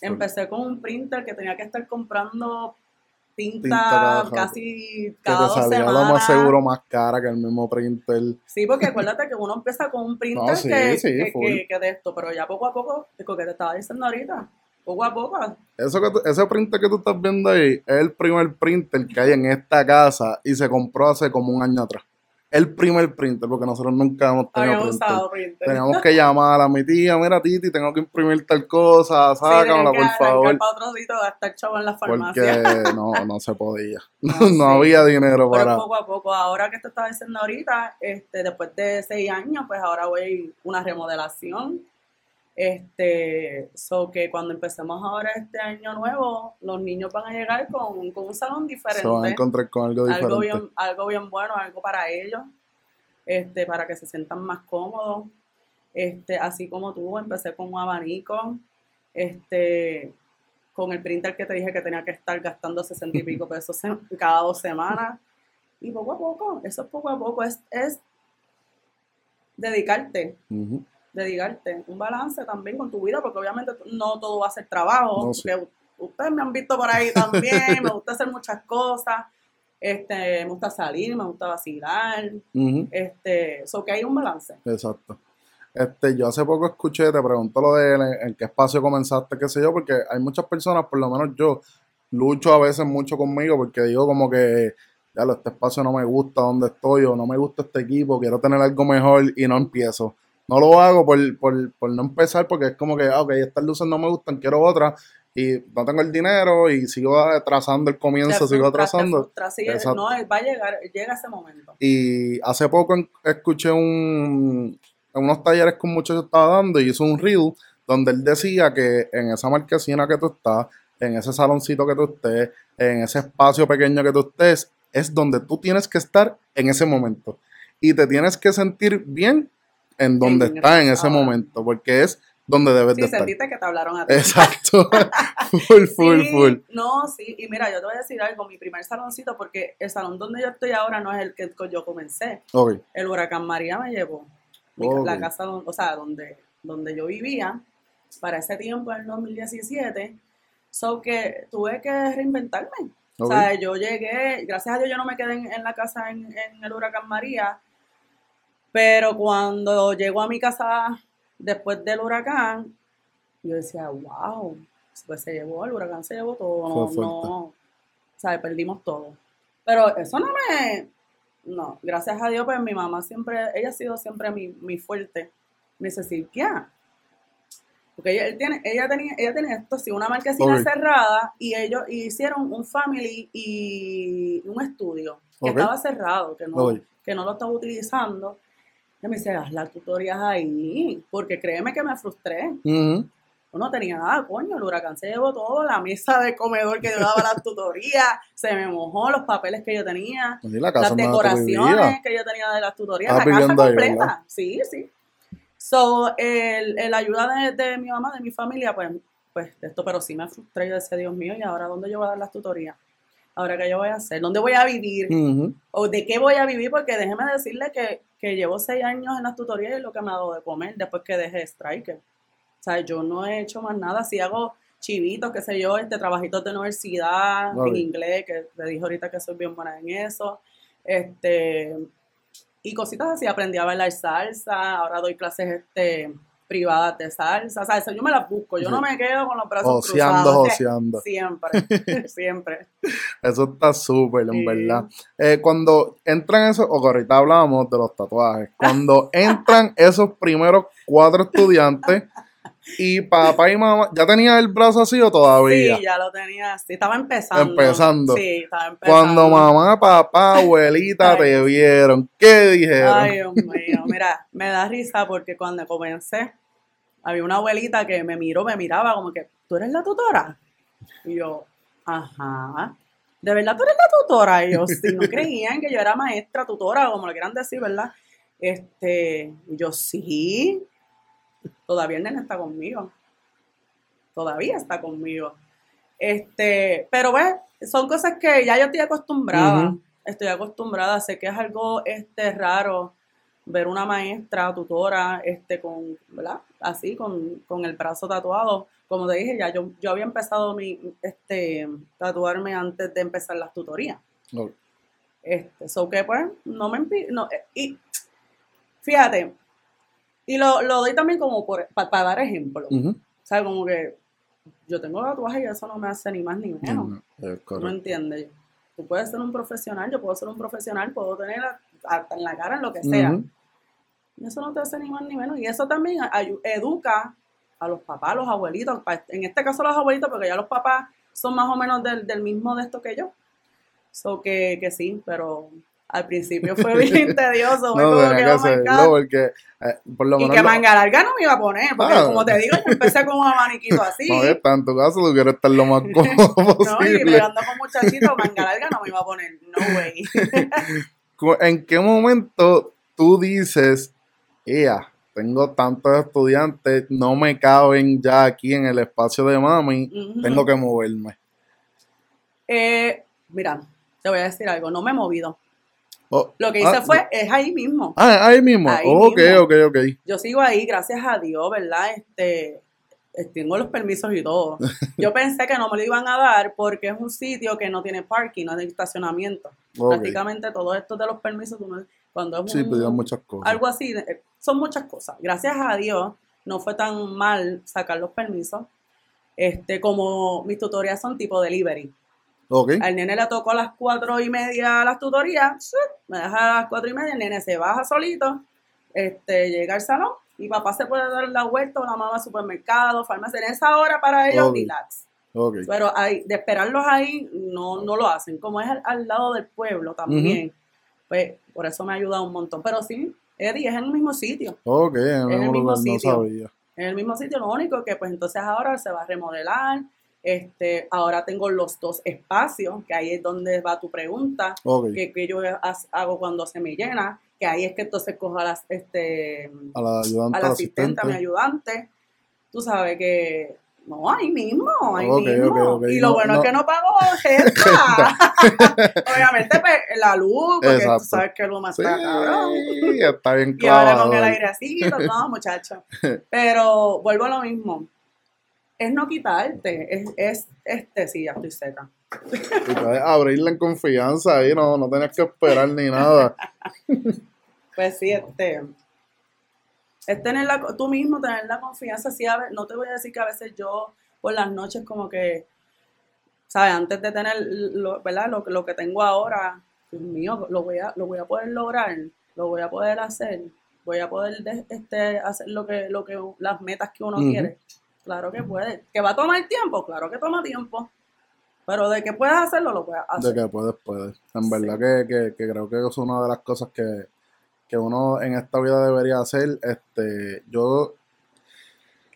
Empecé con un printer que tenía que estar comprando tinta, Tinta cada casi Que cada te salía lo más seguro más cara que el mismo printer. Sí, porque acuérdate que uno empieza con un printer No, sí, que, sí, que, full. que- que de esto, pero ya poco a poco, lo que te estaba diciendo ahorita, poco a poco, Eso que tú- ese printer que tú estás viendo ahí es el primer printer que hay en esta casa y se compró hace como un año atrás. El primer printer, porque nosotros nunca hemos tenido printer. usado printer. Teníamos que llamar a mi tía, mira Titi, tengo que imprimir tal cosa, Sí, sácamela que por favor. para otro sitio, gastar chavo en la Porque farmacia. no, no se podía. No, sí. había dinero Pero para... poco a poco, ahora que te estaba diciendo ahorita, este, después de seis años, pues ahora voy a una remodelación. Este, so que cuando empecemos ahora este año nuevo, los niños van a llegar con, con un salón diferente. Se van a encontrar con algo diferente. algo bien, algo bien bueno, algo para ellos, este, para que se sientan más cómodos. Este, así como tú, empecé con un abanico, este, con el printer que te dije que tenía que estar gastando 60 y pico pesos cada dos semanas. Y poco a poco, eso es poco a poco, es, es dedicarte. Dedicarte, un balance también con tu vida, porque obviamente no todo va a ser trabajo, No, sí. porque ustedes me han visto por ahí también, me gusta hacer muchas cosas, este, me gusta salir, me gusta vacilar, Ujú. este, so que hay un balance. Exacto. Este, yo hace poco escuché, te pregunto lo de en, en qué espacio comenzaste, qué sé yo, porque hay muchas personas, por lo menos yo, lucho a veces mucho conmigo porque digo como que, ya lo, este espacio no me gusta donde estoy o no me gusta este equipo, quiero tener algo mejor y no empiezo. No lo hago por, por, por no empezar porque es como que, ah, ok, estas luces no me gustan, quiero otras y no tengo el dinero y sigo atrasando el comienzo, Te sigo atrasando. sí, no, va a llegar, llega ese momento. Y hace poco escuché un, en unos talleres que un muchacho estaba dando y hizo un reel donde él decía que en esa marquesina que tú estás, en ese saloncito que tú estés, en ese espacio pequeño que tú estés, es donde tú tienes que estar en ese momento. Y te tienes que sentir bien en donde estás en ese momento, porque es donde debes Sí, de estar. sentiste que te hablaron a ti. Exacto. full, full, Sí, full. No, sí, y mira, yo te voy a decir algo, mi primer saloncito, porque el salón donde yo estoy ahora no es el que yo comencé. El huracán María me llevó. La casa, o sea, donde, donde yo vivía, para ese tiempo, en el 2017, so que tuve que reinventarme. O sea, yo llegué, gracias a Dios yo no me quedé en, en la casa en, en el huracán María, pero cuando llego a mi casa después del huracán, yo decía, wow, pues se llevó, el huracán se llevó todo, no, no, o sea, perdimos todo. Pero eso no me, no, gracias a Dios, pues mi mamá siempre, ella ha sido siempre mi, mi fuerte. Me dice, Silvia, Porque ella, él tiene, ella tenía, ella tenía esto sí, una marquesina Ok. cerrada y ellos hicieron un family y un estudio que estaba cerrado, que no, que no lo estaba utilizando. Y me dice, haz las tutorías ahí, porque créeme que me frustré. Yo no tenía nada, coño, el huracán se llevó todo, la mesa de comedor que yo daba las tutorías, se me mojó los papeles que yo tenía, la casa las decoraciones que yo tenía de las tutorías, la casa ahí, completa. sí, sí. So, el, el ayuda de, de mi mamá, de mi familia, pues, pues de esto, pero sí me frustré. Yo decía, Dios mío, ¿y ahora dónde yo voy a dar las tutorías? ¿Ahora qué yo voy a hacer? ¿Dónde voy a vivir? ¿O de qué voy a vivir? Porque déjeme decirle que, que llevo seis años en las tutorías y lo que me ha dado de comer después que dejé Striker. O sea, yo no he hecho más nada. Si hago chivitos, qué sé yo, este trabajitos de universidad en inglés, que te dije ahorita que soy bien buena en eso. Este, y cositas así, aprendí a bailar salsa, ahora doy clases este, privadas de salsa. O sea, eso yo me las busco, yo no me quedo con los brazos Joseando, cruzados. joseando. Siempre, siempre. Eso está súper, en verdad. Eh, cuando entran esos, o que ahorita hablábamos de los tatuajes, cuando entran esos primeros cuatro estudiantes y papá y mamá, ¿ya tenía el brazo así o todavía? Sí, ya lo tenía así. Estaba empezando. Empezando. Sí, estaba empezando. Cuando mamá, papá, abuelita te vieron, ¿qué dijeron? Ay, Dios mío. Mira, me da risa porque cuando comencé, había una abuelita que me miró, me miraba como que, ¿tú eres la tutora? Y yo, ajá. ¿De verdad tú eres la tutora? Y yo, sí, no creían que yo era maestra, tutora, como lo quieran decir, ¿verdad? Este, y yo, sí. Todavía el nene está conmigo. Todavía está conmigo. Este, pero ves, son cosas que ya yo estoy acostumbrada. Estoy acostumbrada. Sé que es algo este, raro ver una maestra, tutora, este, con, ¿verdad? Así, con, con el brazo tatuado. Como te dije, ya yo, yo había empezado mi, este, tatuarme antes de empezar las tutorías. Ok. Este, so que pues, no me no, eh, y fíjate, y lo, lo doy también como para dar ejemplo. O sea, como que yo tengo tatuajes y eso no me hace ni más ni menos. ¿No correcto. entiendes? Tú puedes ser un profesional, yo puedo ser un profesional, puedo tener a- hasta en la cara, en lo que sea. Y eso no te hace ni más ni menos. Y eso también educa a los papás, a los abuelitos. En este caso los abuelitos, porque ya los papás son más o menos del, del mismo de esto que yo. So que, que sí, pero al principio fue bien tedioso. No, como que, que oh porque eh, por lo Y menos que lo- manga larga no me iba a poner, porque Ah. como te digo, yo empecé con un abaniquito así. no está en tu casa, tú quieres estar lo más cómodo No, y posible. pegando con muchachitos, manga larga no me iba a poner. No way. ¿En qué momento tú dices, ea, tengo tantos estudiantes, no me caben ya aquí en el espacio de mami, tengo que moverme? Eh, mira, te voy a decir algo, no me he movido. Oh, Lo que hice ah, fue, es ahí mismo. Ah, ahí mismo. Ahí ok, mismo. ok, ok. Yo sigo ahí, gracias a Dios, ¿verdad? Este, eh, tengo los permisos y todo. Yo pensé que no me lo iban a dar porque es un sitio que no tiene parking, no hay estacionamiento. ok. Prácticamente todos estos de los permisos, cuando es Sí, un- pedían muchas cosas. algo así, eh, son muchas cosas. Gracias a Dios no fue tan mal sacar los permisos. Este, como mis tutorías son tipo delivery. Ok. Al nene le tocó a las cuatro y media las tutorías, me deja a las cuatro y media, el nene se baja solito, este, llega al salón y papá se puede dar la vuelta o la mamá al supermercado, farmacia, en esa hora para ellos, Ok. relax. Pero hay, de esperarlos ahí, no, no lo hacen. Como es al, al lado del pueblo también, pues por eso me ha ayudado un montón. Pero sí, Eddie, es en el mismo sitio. Ok, en el mismo lugar, no sitio. sabía. En el mismo sitio, lo único que pues entonces ahora se va a remodelar. Este, ahora tengo los dos espacios, que ahí es donde va tu pregunta, que, que yo ha- hago cuando se me llena, que ahí es que entonces cojo a las, este, A la ayudante, al al asistente, a mi ayudante. Tú sabes que no, ahí mismo, ahí mismo. Y lo No, bueno no. es que no pago renta. Obviamente, pues, la luz, porque Exacto. tú sabes que Luma Sí, está cabrón. está bien Y ahora con el airecito, no, muchacho. Pero vuelvo a lo mismo. Es no quitarte, es, es este, sí, ya estoy seca. Y puedes abrirla en confianza ahí, no, no tienes que esperar ni nada. Pues sí, este. Es tener la, tú mismo, tener la confianza. Sí, a ver, no te voy a decir que a veces yo por las noches como que, ¿sabes? Antes de tener lo, ¿verdad? Lo, lo que tengo ahora, Dios mío, lo voy a, lo voy a poder lograr, lo voy a poder hacer, voy a poder de- este, hacer lo que, lo que, las metas que uno quiere. Claro que puedes. ¿Que va a tomar tiempo? Claro que toma tiempo. Pero de que puedes hacerlo, lo puedes hacer. De que puedes, puedes. En verdad que, que, que creo que es una de las cosas que, que uno en esta vida debería hacer. Este, yo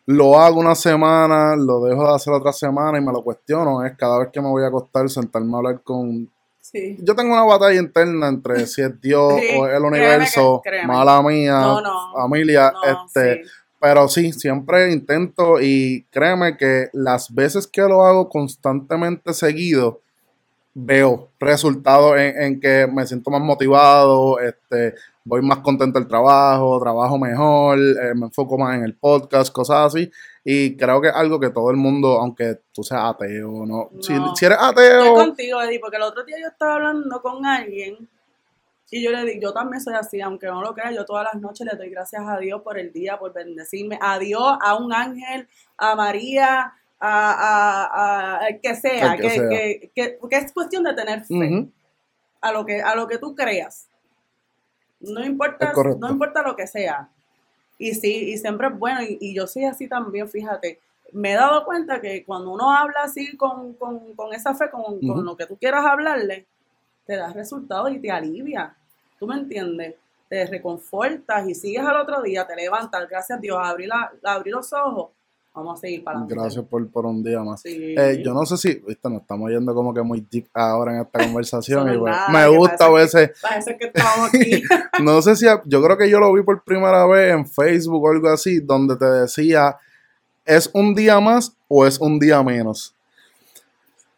lo hago una semana, lo dejo de hacer otra semana y me lo cuestiono. Es cada vez que me voy a acostar, sentarme a hablar con. Sí. Yo tengo una batalla interna entre si es Dios Sí, o el créeme universo, que- créeme. mala mía, No, no. familia, No, este, sí. Pero sí, siempre intento y créeme que las veces que lo hago constantemente seguido, veo resultados en, en que me siento más motivado, este, voy más contento del trabajo, trabajo mejor, eh, me enfoco más en el podcast, cosas así. Y creo que es algo que todo el mundo, aunque tú seas ateo, no, Si, No. si eres Estoy ateo, contigo, Eddie, porque el otro día yo estaba hablando con alguien y yo le digo, yo también soy así, aunque no lo crea, yo todas las noches le doy gracias a Dios por el día, por bendecirme, a Dios, a un ángel, a María, a, a, que sea, que que, sea. que- es cuestión de tener fe a, lo que, a lo que tú creas. No importa, no importa lo que sea. Y sí, y siempre es bueno, y, y yo soy así también, fíjate. Me he dado cuenta que cuando uno habla así con, con, con esa fe, con, con lo que tú quieras hablarle, te da resultados y te alivia. ¿Tú me entiendes? Te reconfortas y sigues al otro día, te levantas, gracias a Dios, abrí, la, abrí los ojos, vamos a seguir para adelante. gracias por, por un día más. Sí. Eh, yo no sé si, viste, nos estamos yendo como que muy deep ahora en esta conversación. Y es pues, me gusta a veces. Parece que estamos aquí. No sé si, yo creo que yo lo vi por primera vez en Facebook o algo así, donde te decía, ¿es un día más o es un día menos?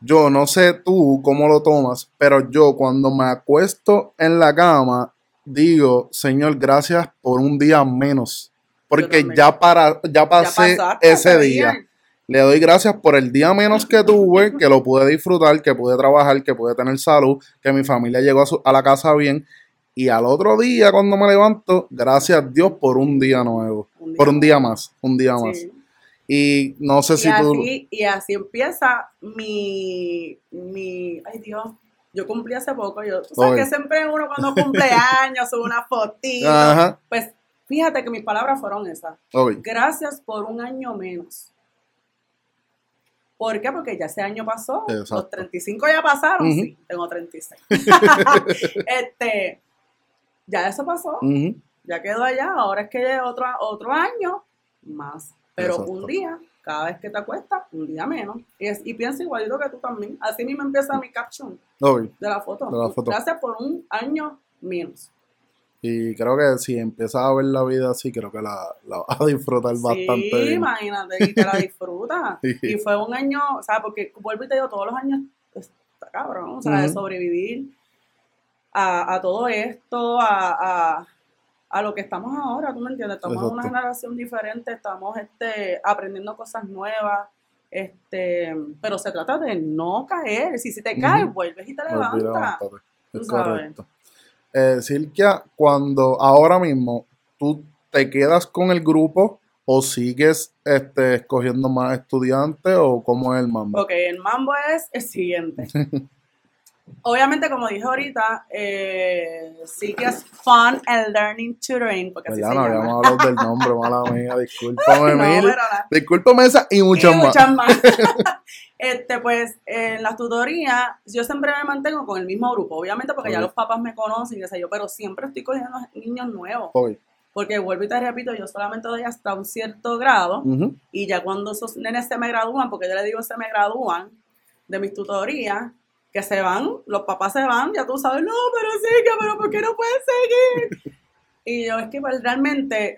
Yo no sé tú cómo lo tomas, pero yo cuando me acuesto en la cama, digo, Señor, gracias por un día menos. Porque ya, para, ya Ya pasé pasaste ese día. Le doy gracias por el día menos que tuve, que lo pude disfrutar, que pude trabajar, que pude tener salud, que mi familia llegó a, su- a la casa bien. Y al otro día, cuando me levanto, gracias a Dios por un día nuevo, Un día por un día más, un día más. Sí. Y no sé y, si tú... así, y así empieza mi, mi, ay Dios, yo cumplí hace poco, yo, tú sabes que siempre uno cuando cumple años sube una fotito, Ajá, pues fíjate que mis palabras fueron esas, gracias por un año menos. ¿Por qué? Porque ya ese año pasó, Exacto. los 35 ya pasaron, Ujú. sí, tengo 36. este, ya eso pasó, ya quedó allá, ahora es que otro, otro año más. Pero Exacto. un día, cada vez que te acuestas, un día menos. Y, es, y piensa igualito que tú también. Así mismo empieza mi caption de la foto. De la foto. Gracias por un año menos. Y creo que si empiezas a ver la vida así, creo que la, la vas a disfrutar bastante sí, imagínate, y te la disfrutas. Sí. y fue un año, o sea, porque vuelvo y te digo, todos los años está cabrón, o sea, de sobrevivir a, a todo esto, a, a, a lo que estamos ahora, ¿tú me entiendes? Estamos en una Exacto. generación diferente, estamos este, aprendiendo cosas nuevas, este, pero se trata de no caer, si, si te caes, Ujú. vuelves y te levantas. Es correcto. Eh, Silvia, cuando ahora mismo tú te quedas con el grupo o sigues este, escogiendo más estudiantes o cómo es el mambo? Ok, el mambo es el siguiente. Obviamente, como dije ahorita, eh, sí que es Fun and Learning Tutoring, porque así ¿Verdad? se No habíamos hablado del nombre, mala mía, discúlpame No, mil. Discúlpame esa y muchas y más. muchas más. este, pues, en las tutorías, yo siempre me mantengo con el mismo grupo, obviamente porque ya los papás me conocen, qué sé yo, pero siempre estoy cogiendo niños nuevos, porque vuelvo y te repito, yo solamente doy hasta un cierto grado, y ya cuando esos nenes se me gradúan, porque yo le digo se me gradúan de mis tutorías, que se van, los papás se van, ya tú sabes, no, pero sigue, pero ¿por qué no puedes seguir? Y yo es que pues, realmente,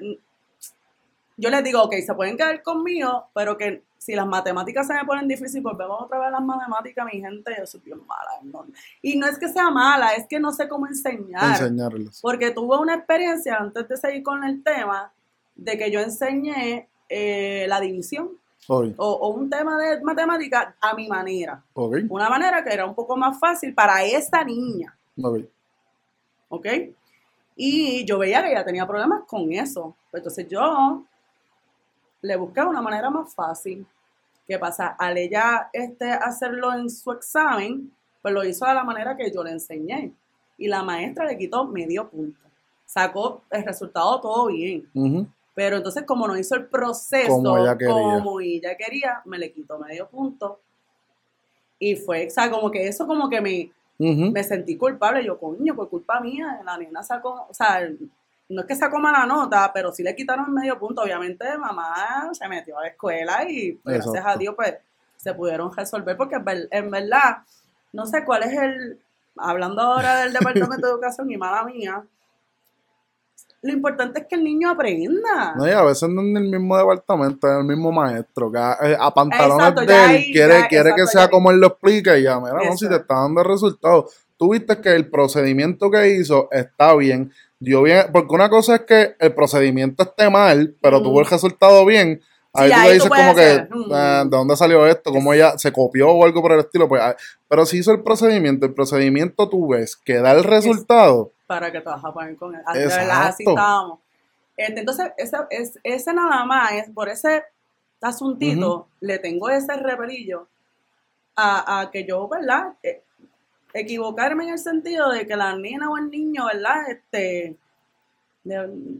yo les digo, ok, se pueden quedar conmigo, pero que si las matemáticas se me ponen difíciles, volvemos otra vez a las matemáticas, mi gente, yo soy bien mala. ¿no? Y no es que sea mala, es que no sé cómo enseñar. Enseñarles. Porque tuve una experiencia, antes de seguir con el tema, de que yo enseñé eh, la división O, o un tema de matemática a mi manera. Una manera que era un poco más fácil para esta niña, Ok. ¿ok? Y yo veía que ella tenía problemas con eso. Pues Entonces yo le busqué una manera más fácil. ¿Qué pasa? Al ella este, hacerlo en su examen, pues lo hizo de la manera que yo le enseñé. Y la maestra le quitó medio punto. Sacó el resultado todo bien. Ujú. Pero entonces, como no hizo el proceso Como ella quería. como ella quería, me le quitó medio punto. Y fue, o sea, como que eso como que me, me sentí culpable. Yo, coño, por culpa mía, la nena sacó, o sea, no es que sacó mala nota, pero sí le quitaron medio punto. Obviamente, mamá se metió a la escuela y pues, gracias a. Dios, pues, se pudieron resolver, porque en verdad, no sé cuál es el, hablando ahora del Departamento de Educación y mala mía, lo importante es que el niño aprenda. No, y a veces no es ni el mismo departamento, es el mismo maestro, que a, eh, a pantalones Exacto, de él quiere, ya, quiere que sea como él lo explica y ya, mira, no, si te está dando resultados. Tú viste que el procedimiento que hizo está bien, dio bien, porque una cosa es que el procedimiento esté mal, pero tuvo el Mm. resultado bien. Ahí Sí, tú ahí le dices como que, hacer, mm. ah, ¿de dónde salió esto? ¿Cómo ella se copió o algo por el estilo? Pues, ah, pero si hizo el procedimiento, el procedimiento tú ves que da el resultado, para que te vas a poner con él. Ah, De verdad, así estábamos. Este, Entonces, ese, es- ese nada más, es por ese asuntito, le tengo ese repelillo a, a que yo, ¿verdad? Eh, equivocarme en el sentido de que la nena o el niño, ¿verdad? Este,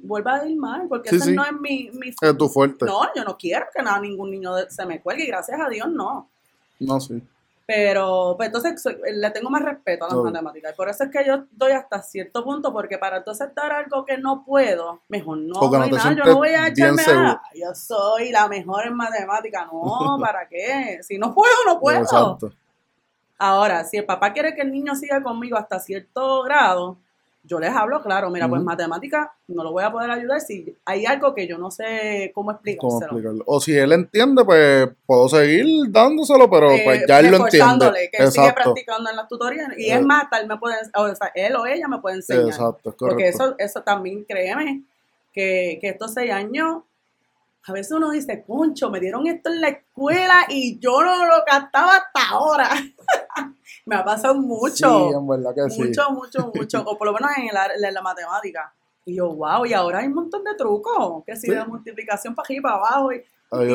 vuelva a ir mal, porque Sí, ese sí. no es mi... mi es tu fuerte. no, yo no quiero que nada, ningún niño se me cuelgue, y gracias a Dios no. No, sí. Pero pues, entonces soy- le tengo más respeto a las matemáticas. Y por eso es que yo doy hasta cierto punto, porque para entonces dar algo que no puedo, mejor no te nada. Yo no voy a echarme nada. Yo soy la mejor en matemáticas. No, ¿para qué? Si no puedo, no puedo. Exacto. Ahora, si el papá quiere que el niño siga conmigo hasta cierto grado, yo les hablo claro, mira, pues matemática no lo voy a poder ayudar si hay algo que yo no sé cómo ¿Cómo explicárselo. explicarlo? O si él entiende, pues puedo seguir dándoselo, pero Eh, pues ya él lo entiende. que él sigue Exacto. practicando en las tutorías. Y Eh. es más, tal me pueden, o sea, él o ella me puede enseñar. Exacto, es correcto. Porque eso, eso también, créeme, que, que estos seis años, a veces uno dice, concho, me dieron esto en la escuela y yo no lo captaba hasta ahora. me ha pasado mucho, Sí, en verdad que sí. mucho, mucho, mucho, o por lo menos en, área- en la matemática. Y yo, wow, y ahora hay un montón de trucos, que si Sí. de multiplicación para aquí y para abajo, y,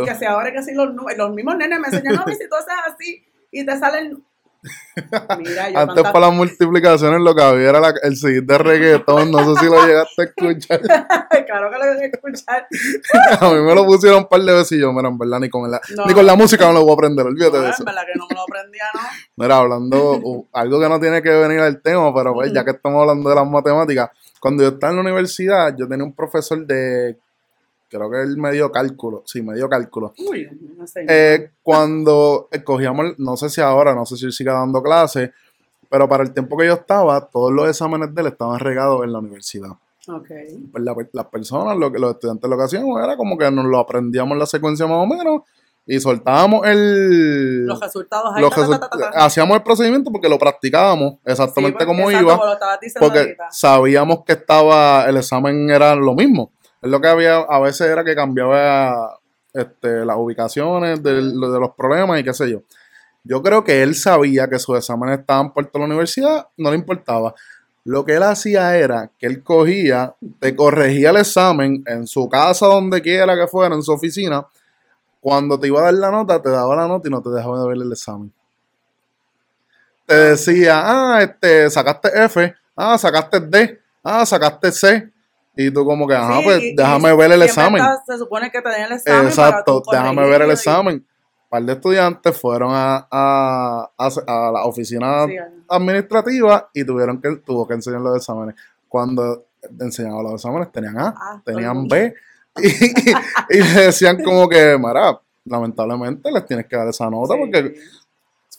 que si ahora que si los, los mismos nenes me enseñan, no, si tú haces así y te salen... Mira, yo Antes para las multiplicaciones lo que había era la- el CD de reggaetón, no sé si lo llegaste a escuchar. claro que lo voy a escuchar. A mí me lo pusieron un par de veces y yo, mira, en verdad, ni con la, No. ni con la música no lo voy a aprender, olvídate No, de en eso. verdad que no me lo aprendía, ¿no? Mira, hablando, uh, algo que no tiene que venir al tema, pero pues ya que estamos hablando de las matemáticas, cuando yo estaba en la universidad, yo tenía un profesor de, creo que él medio cálculo, sí, medio cálculo. Uy, no sé. Eh, cuando escogíamos, no sé si ahora, no sé si él sigue dando clases, pero para el tiempo que yo estaba, todos los exámenes de él estaban regados en la universidad. ok. Pues la- las personas, lo que, los estudiantes lo que hacíamos era como que nos lo aprendíamos la secuencia más o menos y soltábamos el... Los resultados ahí. los ta, hacíamos el procedimiento porque lo practicábamos exactamente Sí, porque- como exacto, iba, como porque ahorita. sabíamos que estaba, el examen era lo mismo. Lo que había, a veces era que cambiaba este, las ubicaciones de los problemas y qué sé yo. Yo creo que él sabía que sus exámenes estaban por toda la universidad, no le importaba. Lo que él hacía era que él cogía, te corregía el examen en su casa, donde quiera que fuera, en su oficina. Cuando te iba a dar la nota, te daba la nota y no te dejaba de ver el examen. Te decía, ah, este, sacaste F, ah, sacaste D, ah, sacaste C. Y tú como que, ajá, Sí, pues y- déjame y ver el examen. se supone que te den el examen. Exacto, déjame ver el y- examen. Un par de estudiantes fueron a, a, a, a la oficina Sí, administrativa y tuvieron que, tuvo que enseñar los exámenes. Cuando enseñaban los exámenes tenían A, Ah, tenían B y, y le decían como que, mira, lamentablemente les tienes que dar esa nota sí. porque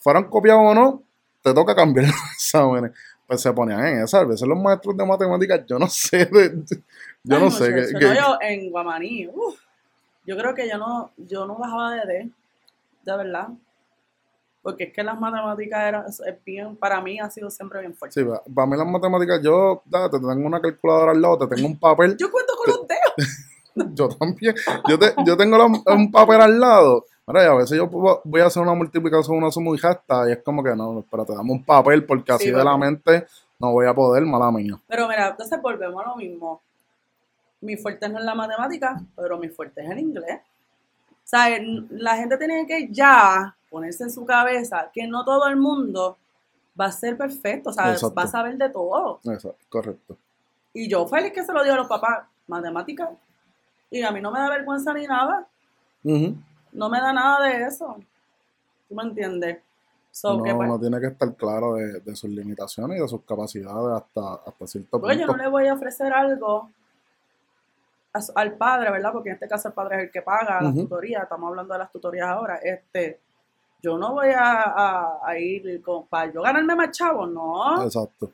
fueran copiados o no, te toca cambiar los exámenes. Pues se ponían en esa. A veces los maestros de matemáticas, yo no sé, de- yo Ay, no sé. que- no, que- yo en Guamaní, yo creo que yo no, yo no bajaba de D, de verdad. Porque es que las matemáticas eran, bien, para mí ha sido siempre bien fuerte. Sí, pa- para mí las matemáticas, yo da, te tengo una calculadora al lado, te tengo un papel, Yo cuento con los dedos. yo también, yo, te- yo tengo la- un papel al lado, Mira, y a veces yo voy a hacer una multiplicación, una suma y gesta, y es como que no, pero te damos un papel porque así Sí, de la mente no voy a poder, mala mía. Pero mira, entonces volvemos a lo mismo. Mi fuerte no es la matemática, pero mi fuerte es el inglés. O sea, la gente tiene que ya ponerse en su cabeza que no todo el mundo va a ser perfecto, o sea, Exacto. va a saber de todo. Eso, correcto. Y yo feliz que se lo digo a los papás, matemática, Y a mí no me da vergüenza ni nada. Ujú. No me da nada de eso. ¿Tú me entiendes? So, Uno, que, pues, uno tiene que estar claro de, de sus limitaciones y de sus capacidades hasta, hasta cierto pues, yo punto. no le voy a ofrecer algo a al padre, ¿verdad? Porque en este caso el padre es el que paga las tutorías. Estamos hablando de las tutorías ahora. Este, yo no voy a, a- a ir con, para yo ganarme más chavos, no, Exacto.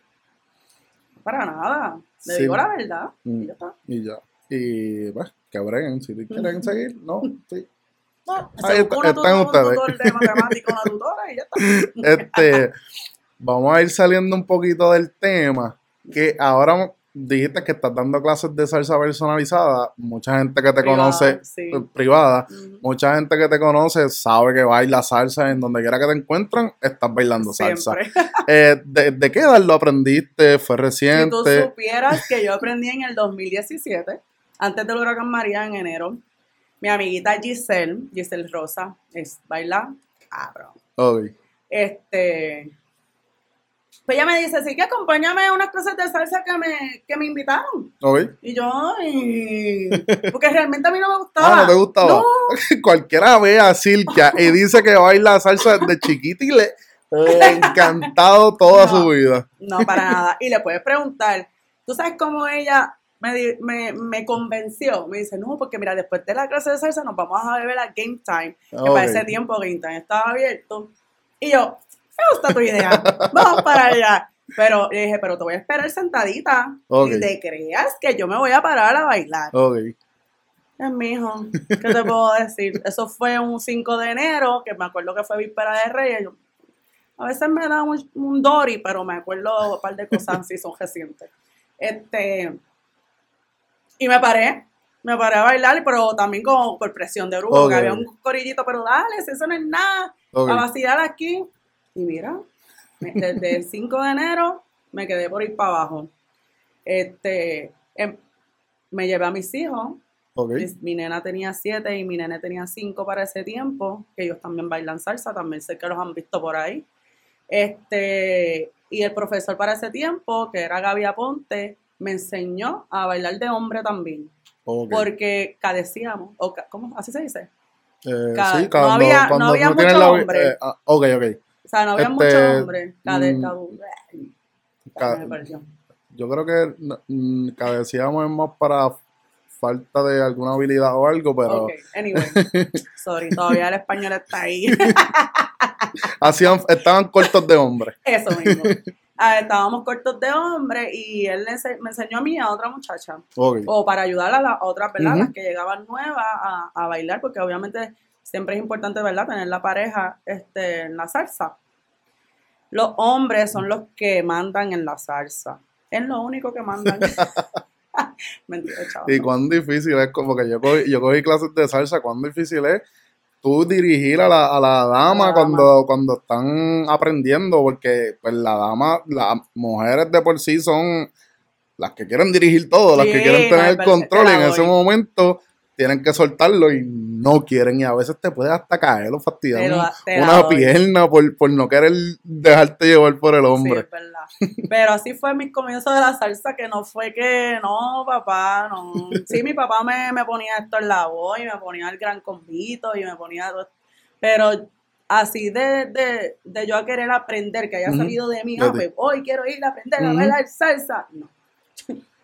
para nada. Le Sí. digo la verdad. Mm. Y ya está. Y ya. Y pues, que breguen. Si quieren seguir, no. Sí. No, Ahí está- una están un ustedes. tutor de matemática, una tutora y ya está. Este, vamos a ir saliendo un poquito del tema. Que ahora dijiste que estás dando clases de salsa personalizada. Mucha gente que te Privada, conoce sí. eh, privada, mucha gente que te conoce sabe que baila salsa en donde quiera que te encuentran, estás bailando salsa. Eh, ¿de, de qué edad lo aprendiste? ¿Fue Si tú reciente? supieras que yo aprendí en el 2017, antes del huracán María en enero, mi amiguita Giselle, Giselle Rosa, es baila cabrón. Ok. Este, pues ella me dice, sí que acompáñame a unas clases de salsa que me, que me invitaron. Ok. Y yo, ay, porque realmente a mí no me gustaba. Ah, ¿no te gustaba? No, Cualquiera ve a Silvia y dice que baila salsa desde chiquita y le le ha encantado toda No. su vida. No, para nada. Y le puedes preguntar, ¿tú sabes cómo ella me, me, me convenció? Me dice, no, porque mira, después de la clase de salsa nos vamos a beber a Game Time. Que para ese tiempo Game Time estaba abierto. Y yo, me gusta tu idea, vamos para allá. Pero le dije, pero te voy a esperar sentadita. Ok. Y te creas que yo me voy a parar a bailar. Ok. Es mi hijo, ¿qué te puedo decir? Eso fue un 5 de enero, que me acuerdo que fue víspera de Reyes. Yo- a veces me da un, un Dory, pero me acuerdo un par de cosas si son recientes. Este, y me paré, me paré a bailar, pero también con, por presión de brujo, Ok. que había un corillito, pero dale, eso no es nada, Ok. a vacilar aquí. Y mira, desde el 5 de enero me quedé por ir para abajo. Este, em- me llevé a mis hijos, mis- mi nena tenía siete y mi nene tenía cinco para ese tiempo, que ellos también bailan salsa, también sé que los han visto por ahí. Este, y el profesor para ese tiempo, que era Gaby Aponte, me enseñó a bailar de hombre también, ok. porque cadecíamos, o ca- ¿cómo? ¿Así se dice? Eh, ca- sí, no cuando, había- no cuando había no tienes mucho la- hombre. eh, ah, ok, ok. O sea, no había Este, muchos hombres. Cade, mm, cadu- ca- me perdió. Yo creo que mm, cadecíamos es más para falta de alguna habilidad o algo, pero Ok, anyway. Sorry, todavía el español está ahí. hacían, estaban cortos de hombres. Eso mismo. Ah, estábamos cortos de hombre y él me enseñó a mí a otra muchacha. O para ayudar a las otras, ¿verdad? Las que llegaban nuevas a, a bailar, porque obviamente siempre es importante, ¿verdad? Tener la pareja este, en la salsa. Los hombres son los que mandan en la salsa. Es lo único que mandan. Mentira, chaval. Y cuán difícil es, como que yo cogí, yo cogí clases de salsa, cuán difícil es tú dirigir a la, a la dama la cuando, cuando están aprendiendo, porque pues la dama, las mujeres de por sí son las que quieren dirigir todo, las que quieren tener el control y en ese momento tienen que soltarlo y no quieren y a veces te puede hasta caer o fastidiar una pierna por, por no querer dejarte llevar por el Sí, hombre. es verdad. Pero así fue mi comienzo de la salsa, que no fue que, no, papá, no. Sí, mi papá me, me ponía esto en la voz y me ponía el gran convito y me ponía... todo- Pero así de, de, de yo a querer aprender, que haya salido de mí, ah, ti. pues, hoy quiero ir a aprender a bailar salsa. No.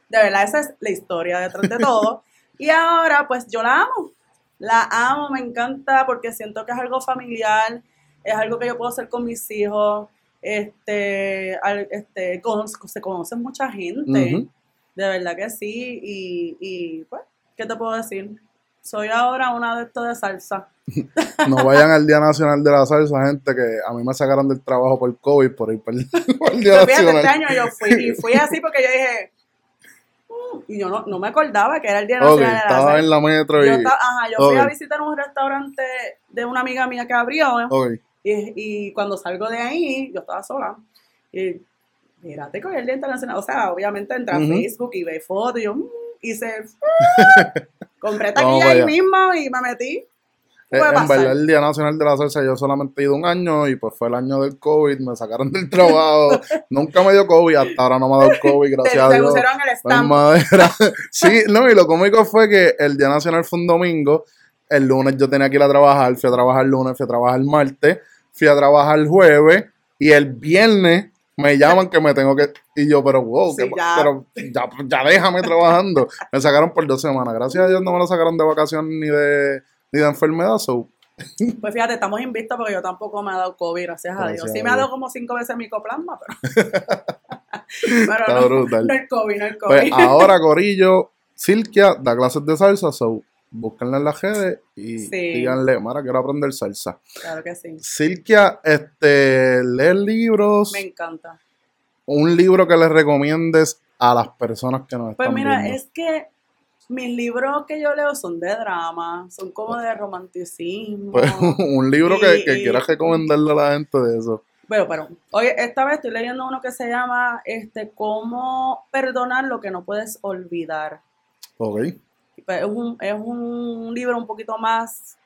De verdad, esa es la historia detrás de todo. Y ahora, pues yo la amo. La amo, me encanta porque siento que es algo familiar, es algo que yo puedo hacer con mis hijos. Este, este conozco- se conoce mucha gente, de verdad que sí. Y, y pues, ¿qué te puedo decir? Soy ahora una de estos de salsa. No vayan al Día Nacional de la Salsa, gente, que a mí me sacaron del trabajo por COVID por ir para el, Día fíjate, este Nacional. año yo fui, y fui así porque yo dije, y yo no, no me acordaba que era el Día Nacional de la estaba en la metro y... Yo, estaba- ajá, yo fui Ok. a visitar un restaurante de una amiga mía que abrió Ok, y, y cuando salgo de ahí, yo estaba sola. Y mírate con el Día Internacional. O sea, obviamente entré a Ujú. Facebook y ve fotos y yo mm, hice. compré taquilla ahí mismo y me metí. En verdad, el Día Nacional de la Salsa yo solamente he ido un año y pues fue el año del COVID, me sacaron del trabajo. Nunca me dio COVID, hasta ahora no me ha dado COVID, Te, gracias a te Dios. pusieron el Pues, stamp. Sí, no, y lo cómico fue que el Día Nacional fue un domingo. El lunes yo tenía que ir a trabajar. Fui a trabajar el lunes, fui a trabajar el martes, fui a trabajar el jueves. Y el viernes me llaman que me tengo que. Y yo, pero wow, Sí, ¿qué pa- ya. pero ya, ya déjame trabajando. Me sacaron por dos semanas. Gracias a Dios no me lo sacaron de vacación ni de, ni de enfermedad. So, Pues fíjate, estamos invictos porque yo tampoco me ha dado COVID, gracias, a Gracias Dios. a Sí me ha Dios. dado como cinco veces micoplasma, pero. pero está no, brutal. no el COVID, no el COVID. Pues ahora, Corillo, Silkia da clases de salsa. So, búsquenla en las redes y Sí. díganle, Mara, quiero aprender salsa. claro que sí. Silkia, este, leer libros, Me encanta. un libro que les recomiendes a las personas que nos Pues están mira, viendo. es que mis libros que yo leo son de drama, son como de romanticismo. Pues, un libro que, Y- que y- quieras recomendarle a la gente de eso. Pero, pero, oye, esta vez estoy leyendo uno que se llama este, Cómo perdonar lo que no puedes olvidar. Ok. Pues es, un, es un libro un poquito más,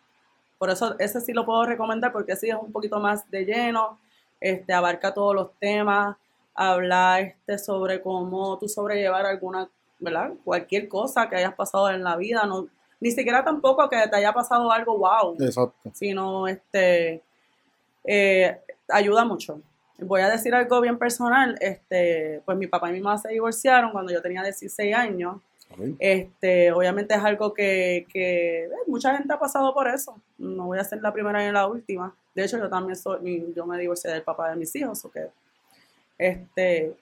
por eso ese sí lo puedo recomendar porque sí es un poquito más de lleno, este, abarca todos los temas, habla este, sobre cómo tú sobrellevar alguna, ¿verdad? Cualquier cosa que hayas pasado en la vida, no, ni siquiera tampoco que te haya pasado algo wow, Exacto. sino este, eh, ayuda mucho. Voy a decir algo bien personal, este, pues mi papá y mi mamá se divorciaron cuando yo tenía 16 años. Este, obviamente es algo que, que, eh, mucha gente ha pasado por eso. No voy a ser la primera ni la última. De hecho, yo también soy, yo me divorcié del papá de mis hijos, ¿ok? Este,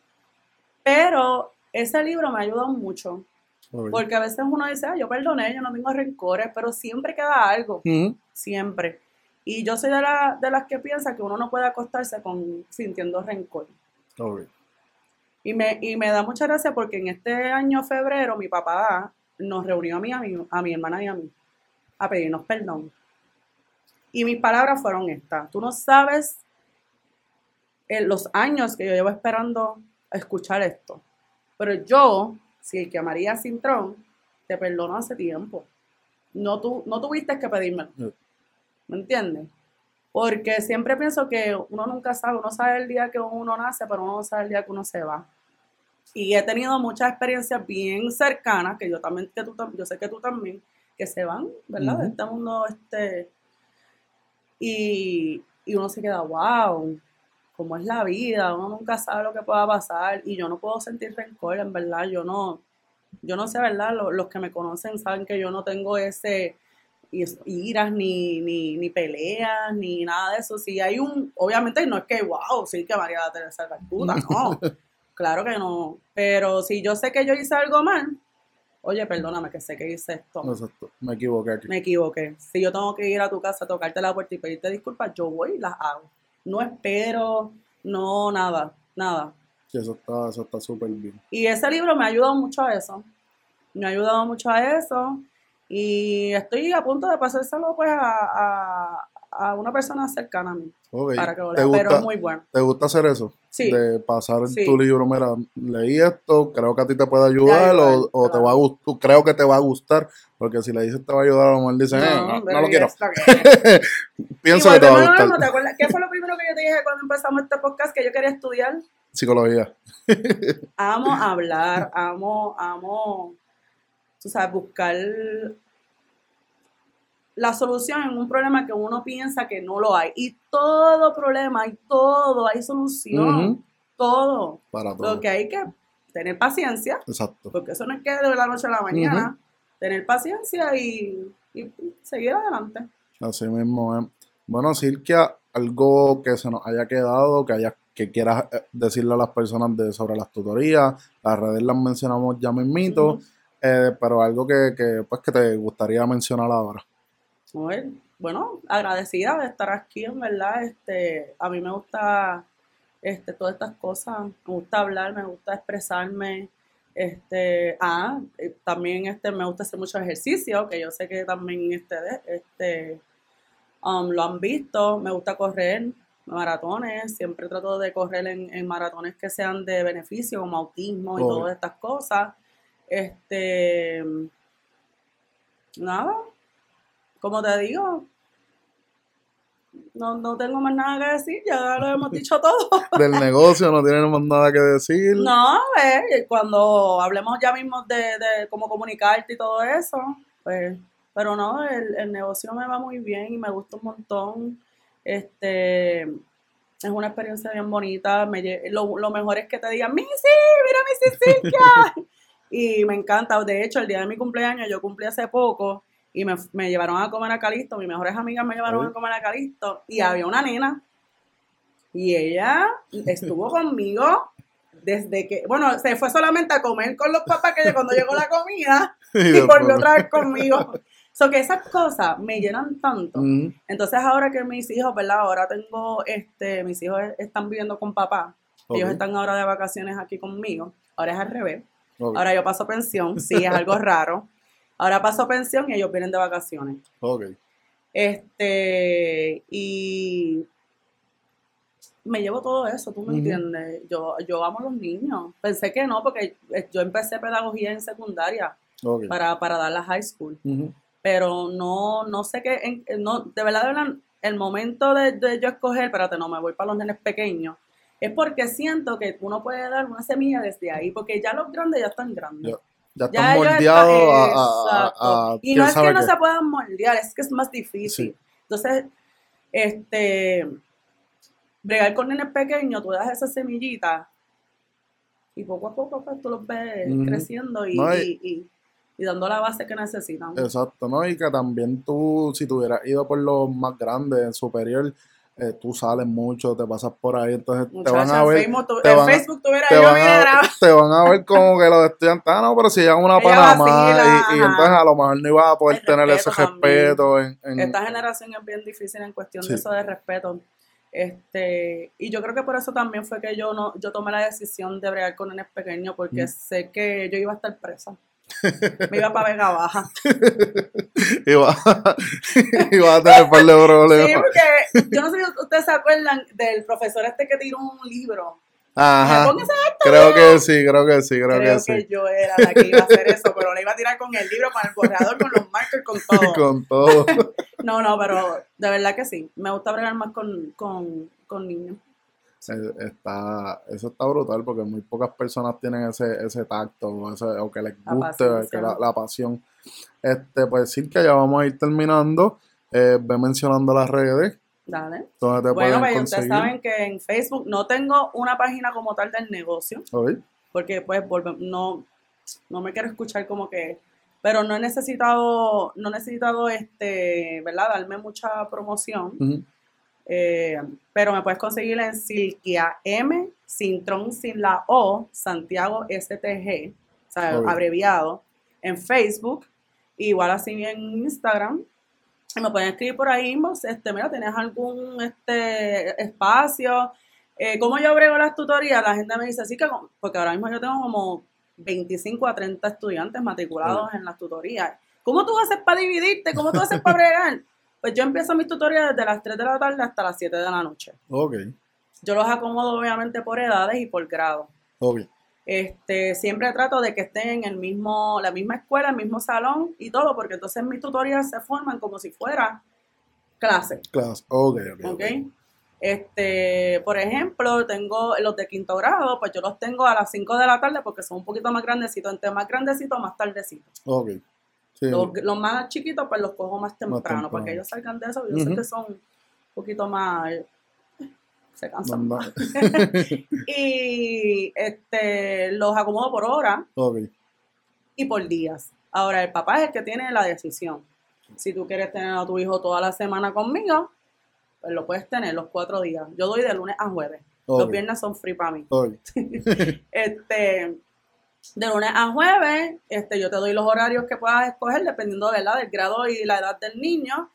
pero ese libro me ha ayudado mucho, porque a veces uno dice, "Ah, yo perdoné, yo no tengo rencores, pero siempre queda algo, siempre. Y yo soy de, la- de las que piensa que uno no puede acostarse con, sintiendo rencor. Y me, y me da mucha gracia porque en este año febrero mi papá nos reunió a mí, a mi, a mi hermana y a mí a pedirnos perdón. Y mis palabras fueron estas. Tú no sabes eh, los años que yo llevo esperando escuchar esto. Pero yo, si el que María Cintrón, te perdono hace tiempo. No, tu, no tuviste que pedírmelo. Sí. ¿Me entiendes? Porque siempre pienso que uno nunca sabe, uno sabe el día que uno nace, pero uno no sabe el día que uno se va. Y he tenido muchas experiencias bien cercanas, que yo también, que tú, yo sé que tú también, que se van, ¿verdad? De este mundo, este, y, y uno se queda, wow, cómo es la vida, uno nunca sabe lo que pueda pasar, y yo no puedo sentir rencor, en verdad, yo no, yo no sé, ¿verdad? Los, los que me conocen saben que yo no tengo ese iras, ni, ni, ni peleas, ni nada de eso. Si hay un, obviamente no es que, wow, sí que María Teresa Calcuta, no, claro que no. Pero si yo sé que yo hice algo mal, oye, perdóname que sé que hice esto. Exacto. Me equivoqué aquí. Me equivoqué. Si yo tengo que ir a tu casa, tocarte la puerta y pedirte disculpas, yo voy y las hago. No espero, no nada, nada. Sí, eso está eso está súper bien. Y ese libro me ha ayudado mucho a eso. Me ha ayudado mucho a eso. Y estoy a punto de pasárselo pues a, a, a una persona cercana a mí Ok. para que lo ¿Te, lea. Pero es muy bueno. ¿Te gusta hacer eso? Sí. De pasar Sí. tu libro, mira, leí esto, creo que a ti te puede ayudar, ayudar, o, o te claro. va a gustar, creo que te va a gustar, porque si le dices te va a ayudar, a lo mejor dicen, eh, no, no lo ¿y quiero. Pienso que te va a volvemos a lo gustar. mismo, ¿te acuerdas? ¿Qué fue lo primero que yo te dije cuando empezamos este podcast? Que yo quería estudiar. Psicología. Amo hablar, amo, amo, tú sabes, buscar la solución en un problema que uno piensa que no lo hay. Y todo problema, y todo, hay solución. Todo. Para todo. Lo que hay que tener paciencia, Exacto. porque eso no es que de la noche a la mañana. Tener paciencia y, y seguir adelante. Así mismo es. Bueno, Silkia, algo que se nos haya quedado, que haya, que quieras eh, decirle a las personas de, sobre las tutorías, las redes las mencionamos ya mismito, eh, pero algo que, que, pues, que te gustaría mencionar ahora. Ver, bueno, agradecida de estar aquí, en verdad. Este, a mí me gusta este, todas estas cosas. Me gusta hablar, me gusta expresarme. Este, ah, eh, también este, me gusta hacer mucho ejercicio, que yo sé que también este, este, um, lo han visto. Me gusta correr maratones. Siempre trato de correr en, en maratones que sean de beneficio, como autismo y todas estas cosas. Este, nada, como te digo, no, no tengo más nada que decir, ya lo hemos dicho todo. Del negocio no tienen más nada que decir. No, eh, cuando hablemos ya mismo de, de cómo comunicarte y todo eso, pues, pero no, el, el negocio me va muy bien y me gusta un montón. Este, es una experiencia bien bonita. Me, lo, lo mejor es que te digan, Missy, mira Missy Silvia. y me encanta. De hecho, el día de mi cumpleaños, yo cumplí hace poco y me, me llevaron a comer a Calisto. Mis mejores amigas me llevaron a comer a Calisto y había una nena y ella estuvo conmigo desde que, bueno, se fue solamente a comer con los papás que cuando llegó la comida Y volvió otra vez conmigo. So que esas cosas me llenan tanto. Entonces ahora que mis hijos, ¿verdad? Ahora tengo, este, mis hijos están viviendo con papá. Ellos están ahora de vacaciones aquí conmigo. Ahora es al revés. Ahora yo paso pensión. Sí, es algo raro. Ahora paso pensión y ellos vienen de vacaciones. ok. Este, y me llevo todo eso, ¿tú me entiendes? Yo, yo amo a los niños. Pensé que no, porque eh, yo empecé pedagogía en secundaria para, para dar la high school. Ujú. Pero no, no sé qué, no, de verdad, de verdad, el momento de, de yo escoger, espérate, no, me voy para los nenes pequeños, es porque siento que uno puede dar una semilla desde ahí, porque ya los grandes ya están grandes. Ya, están moldeados están- a, Y no es que no qué. se puedan moldear, es que es más difícil. Sí. Entonces, este, bregar con nenes pequeños, tú das esa semillita y poco a poco pues, tú los ves creciendo y, No, y- y- y- dando la base que necesitan. Exacto, ¿no? Y que también tú, si tú hubieras ido por los más grandes, en superior, eh, tú sales mucho, te pasas por ahí, entonces te van a en ver, Facebook, tu- te en van a- Facebook te yo van, a, te van a ver como que los estudiantes, ah, no, pero si llegan una Panamá, y, entonces a lo mejor no ibas a poder tener ese respeto respeto en, en- Esta generación es bien difícil en cuestión Sí. de eso de respeto. Este, y yo creo que por eso también fue que yo no, yo tomé la decisión de bregar con nenes pequeños, porque Mm. sé que yo iba a estar presa. Me iba para Vega Baja. iba, iba a tener un par de problemas. Sí, porque yo no sé si ustedes se acuerdan del profesor este que tiró un libro. Ajá, creo que sí, creo que sí, creo, Creo que que, sí. yo era la que iba a hacer eso, pero le iba a tirar con el libro, con el borrador, con los markers, con todo. Con todo. No, no, pero de verdad que sí. Me gusta bregar más con, con, con niños. Está, eso está brutal porque muy pocas personas tienen ese, ese tacto o, ese- o que les La guste paciencia. que la, la pasión. Este, pues sí que ya vamos a ir terminando. Eh, ve mencionando las redes Dale. donde te Bueno, pues ustedes saben que en Facebook no tengo una página como tal del negocio, porque pues no, no me quiero escuchar como que, pero no he necesitado, no he necesitado este, ¿verdad? Darme mucha promoción. ujú, Eh, pero me puedes conseguir en Silquia M, Sintrón sin la O, Santiago STG, o sea, Ok. abreviado, en Facebook, igual así en Instagram. Y me pueden escribir por ahí, inbox, este, mira, ¿tienes algún este, espacio? Eh, ¿Cómo yo abrego las tutorías? La gente me dice, así que, porque ahora mismo yo tengo como 25 a 30 estudiantes matriculados en las tutorías. ¿Cómo tú haces para dividirte? ¿Cómo tú haces para bregar? Pues yo empiezo mis tutorías desde las 3 de la tarde hasta las 7 de la noche. ok, Yo los acomodo obviamente por edades y por grado. ok. Este, siempre trato de que estén en el mismo, la misma escuela, el mismo salón y todo, porque entonces mis tutorías se forman como si fuera clase. Class, ok, ok. ¿ok? Este, por ejemplo, tengo los de quinto grado, pues yo los tengo a las 5 de la tarde porque son un poquito más grandecitos, entre más grandecitos, más tardecitos. Ok. Sí, Los, los más chiquitos, pues los cojo más temprano, temprano. para que ellos salgan de eso. Yo sé Ujú. que son un poquito más. Se cansan más. y este, los acomodo por hora ok, y por días. Ahora, el papá es el que tiene la decisión. Si tú quieres tener a tu hijo toda la semana conmigo, pues lo puedes tener los cuatro días. Yo doy de lunes a jueves. Los viernes son free para mí. Este, de lunes a jueves, este, yo te doy los horarios que puedas escoger dependiendo ¿verdad? del grado y la edad del niño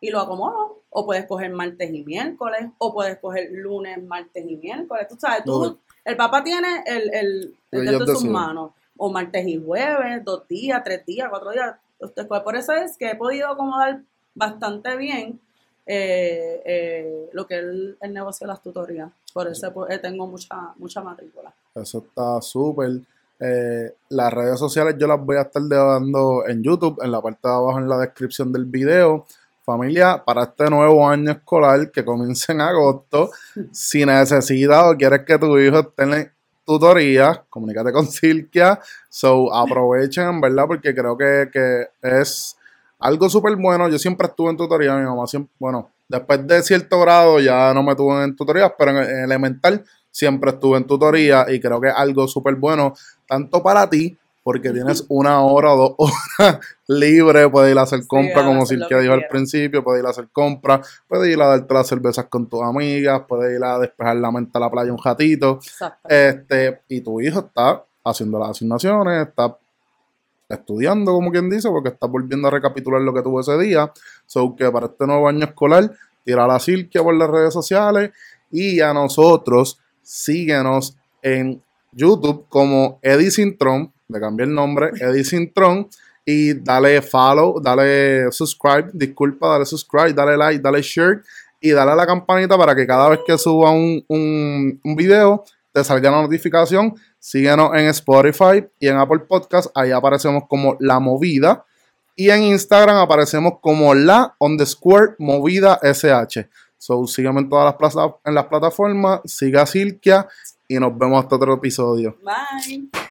y lo acomodo. O puedes coger martes y miércoles, o puedes coger lunes, martes y miércoles. Tú sabes, tú, el papá tiene el, el, el en sus manos. O martes y jueves, dos días, tres días, cuatro días. Usted escoge. Por eso es que he podido acomodar bastante bien eh, eh, lo que es el, el negocio de las tutorías. Por eso pues, tengo mucha, mucha matrícula. Eso está súper. Eh, las redes sociales yo las voy a estar dando en YouTube, en la parte de abajo en la descripción del video. familia, para este nuevo año escolar que comienza en agosto, si necesitas o quieres que tu hijo esté en tutoría, comunícate con Silkia. So, aprovechen, ¿verdad? Porque creo que, que es algo súper bueno. Yo siempre estuve en tutoría, mi mamá siempre, bueno, después de cierto grado ya no me tuve en tutorías, pero en, en elemental siempre estuve en tutoría y creo que es algo súper bueno, tanto para ti porque tienes una hora o dos horas libre, puedes ir a hacer compras, como Silvia dijo al principio, puedes ir a hacer compras, puedes ir a darte las cervezas con tus amigas, puedes ir a despejar la mente a la playa un ratito. Este, y tu hijo está haciendo las asignaciones, está estudiando, como quien dice, porque está volviendo a recapitular lo que tuvo ese día. So que para este nuevo año escolar, tira la Silvia por las redes sociales y a nosotros síguenos en YouTube como Eddie Sintron, le cambié el nombre, Eddie Sintron, y dale follow, dale subscribe, disculpa, dale subscribe, dale like, dale share y dale a la campanita para que cada vez que suba un, un, un video te salga la notificación. Síguenos en Spotify y en Apple Podcast, ahí aparecemos como La Movida. Y en Instagram aparecemos como la underscore movida SH. So, sígueme en todas las, en las plataformas, siga Silkia y nos vemos hasta otro episodio. Bye.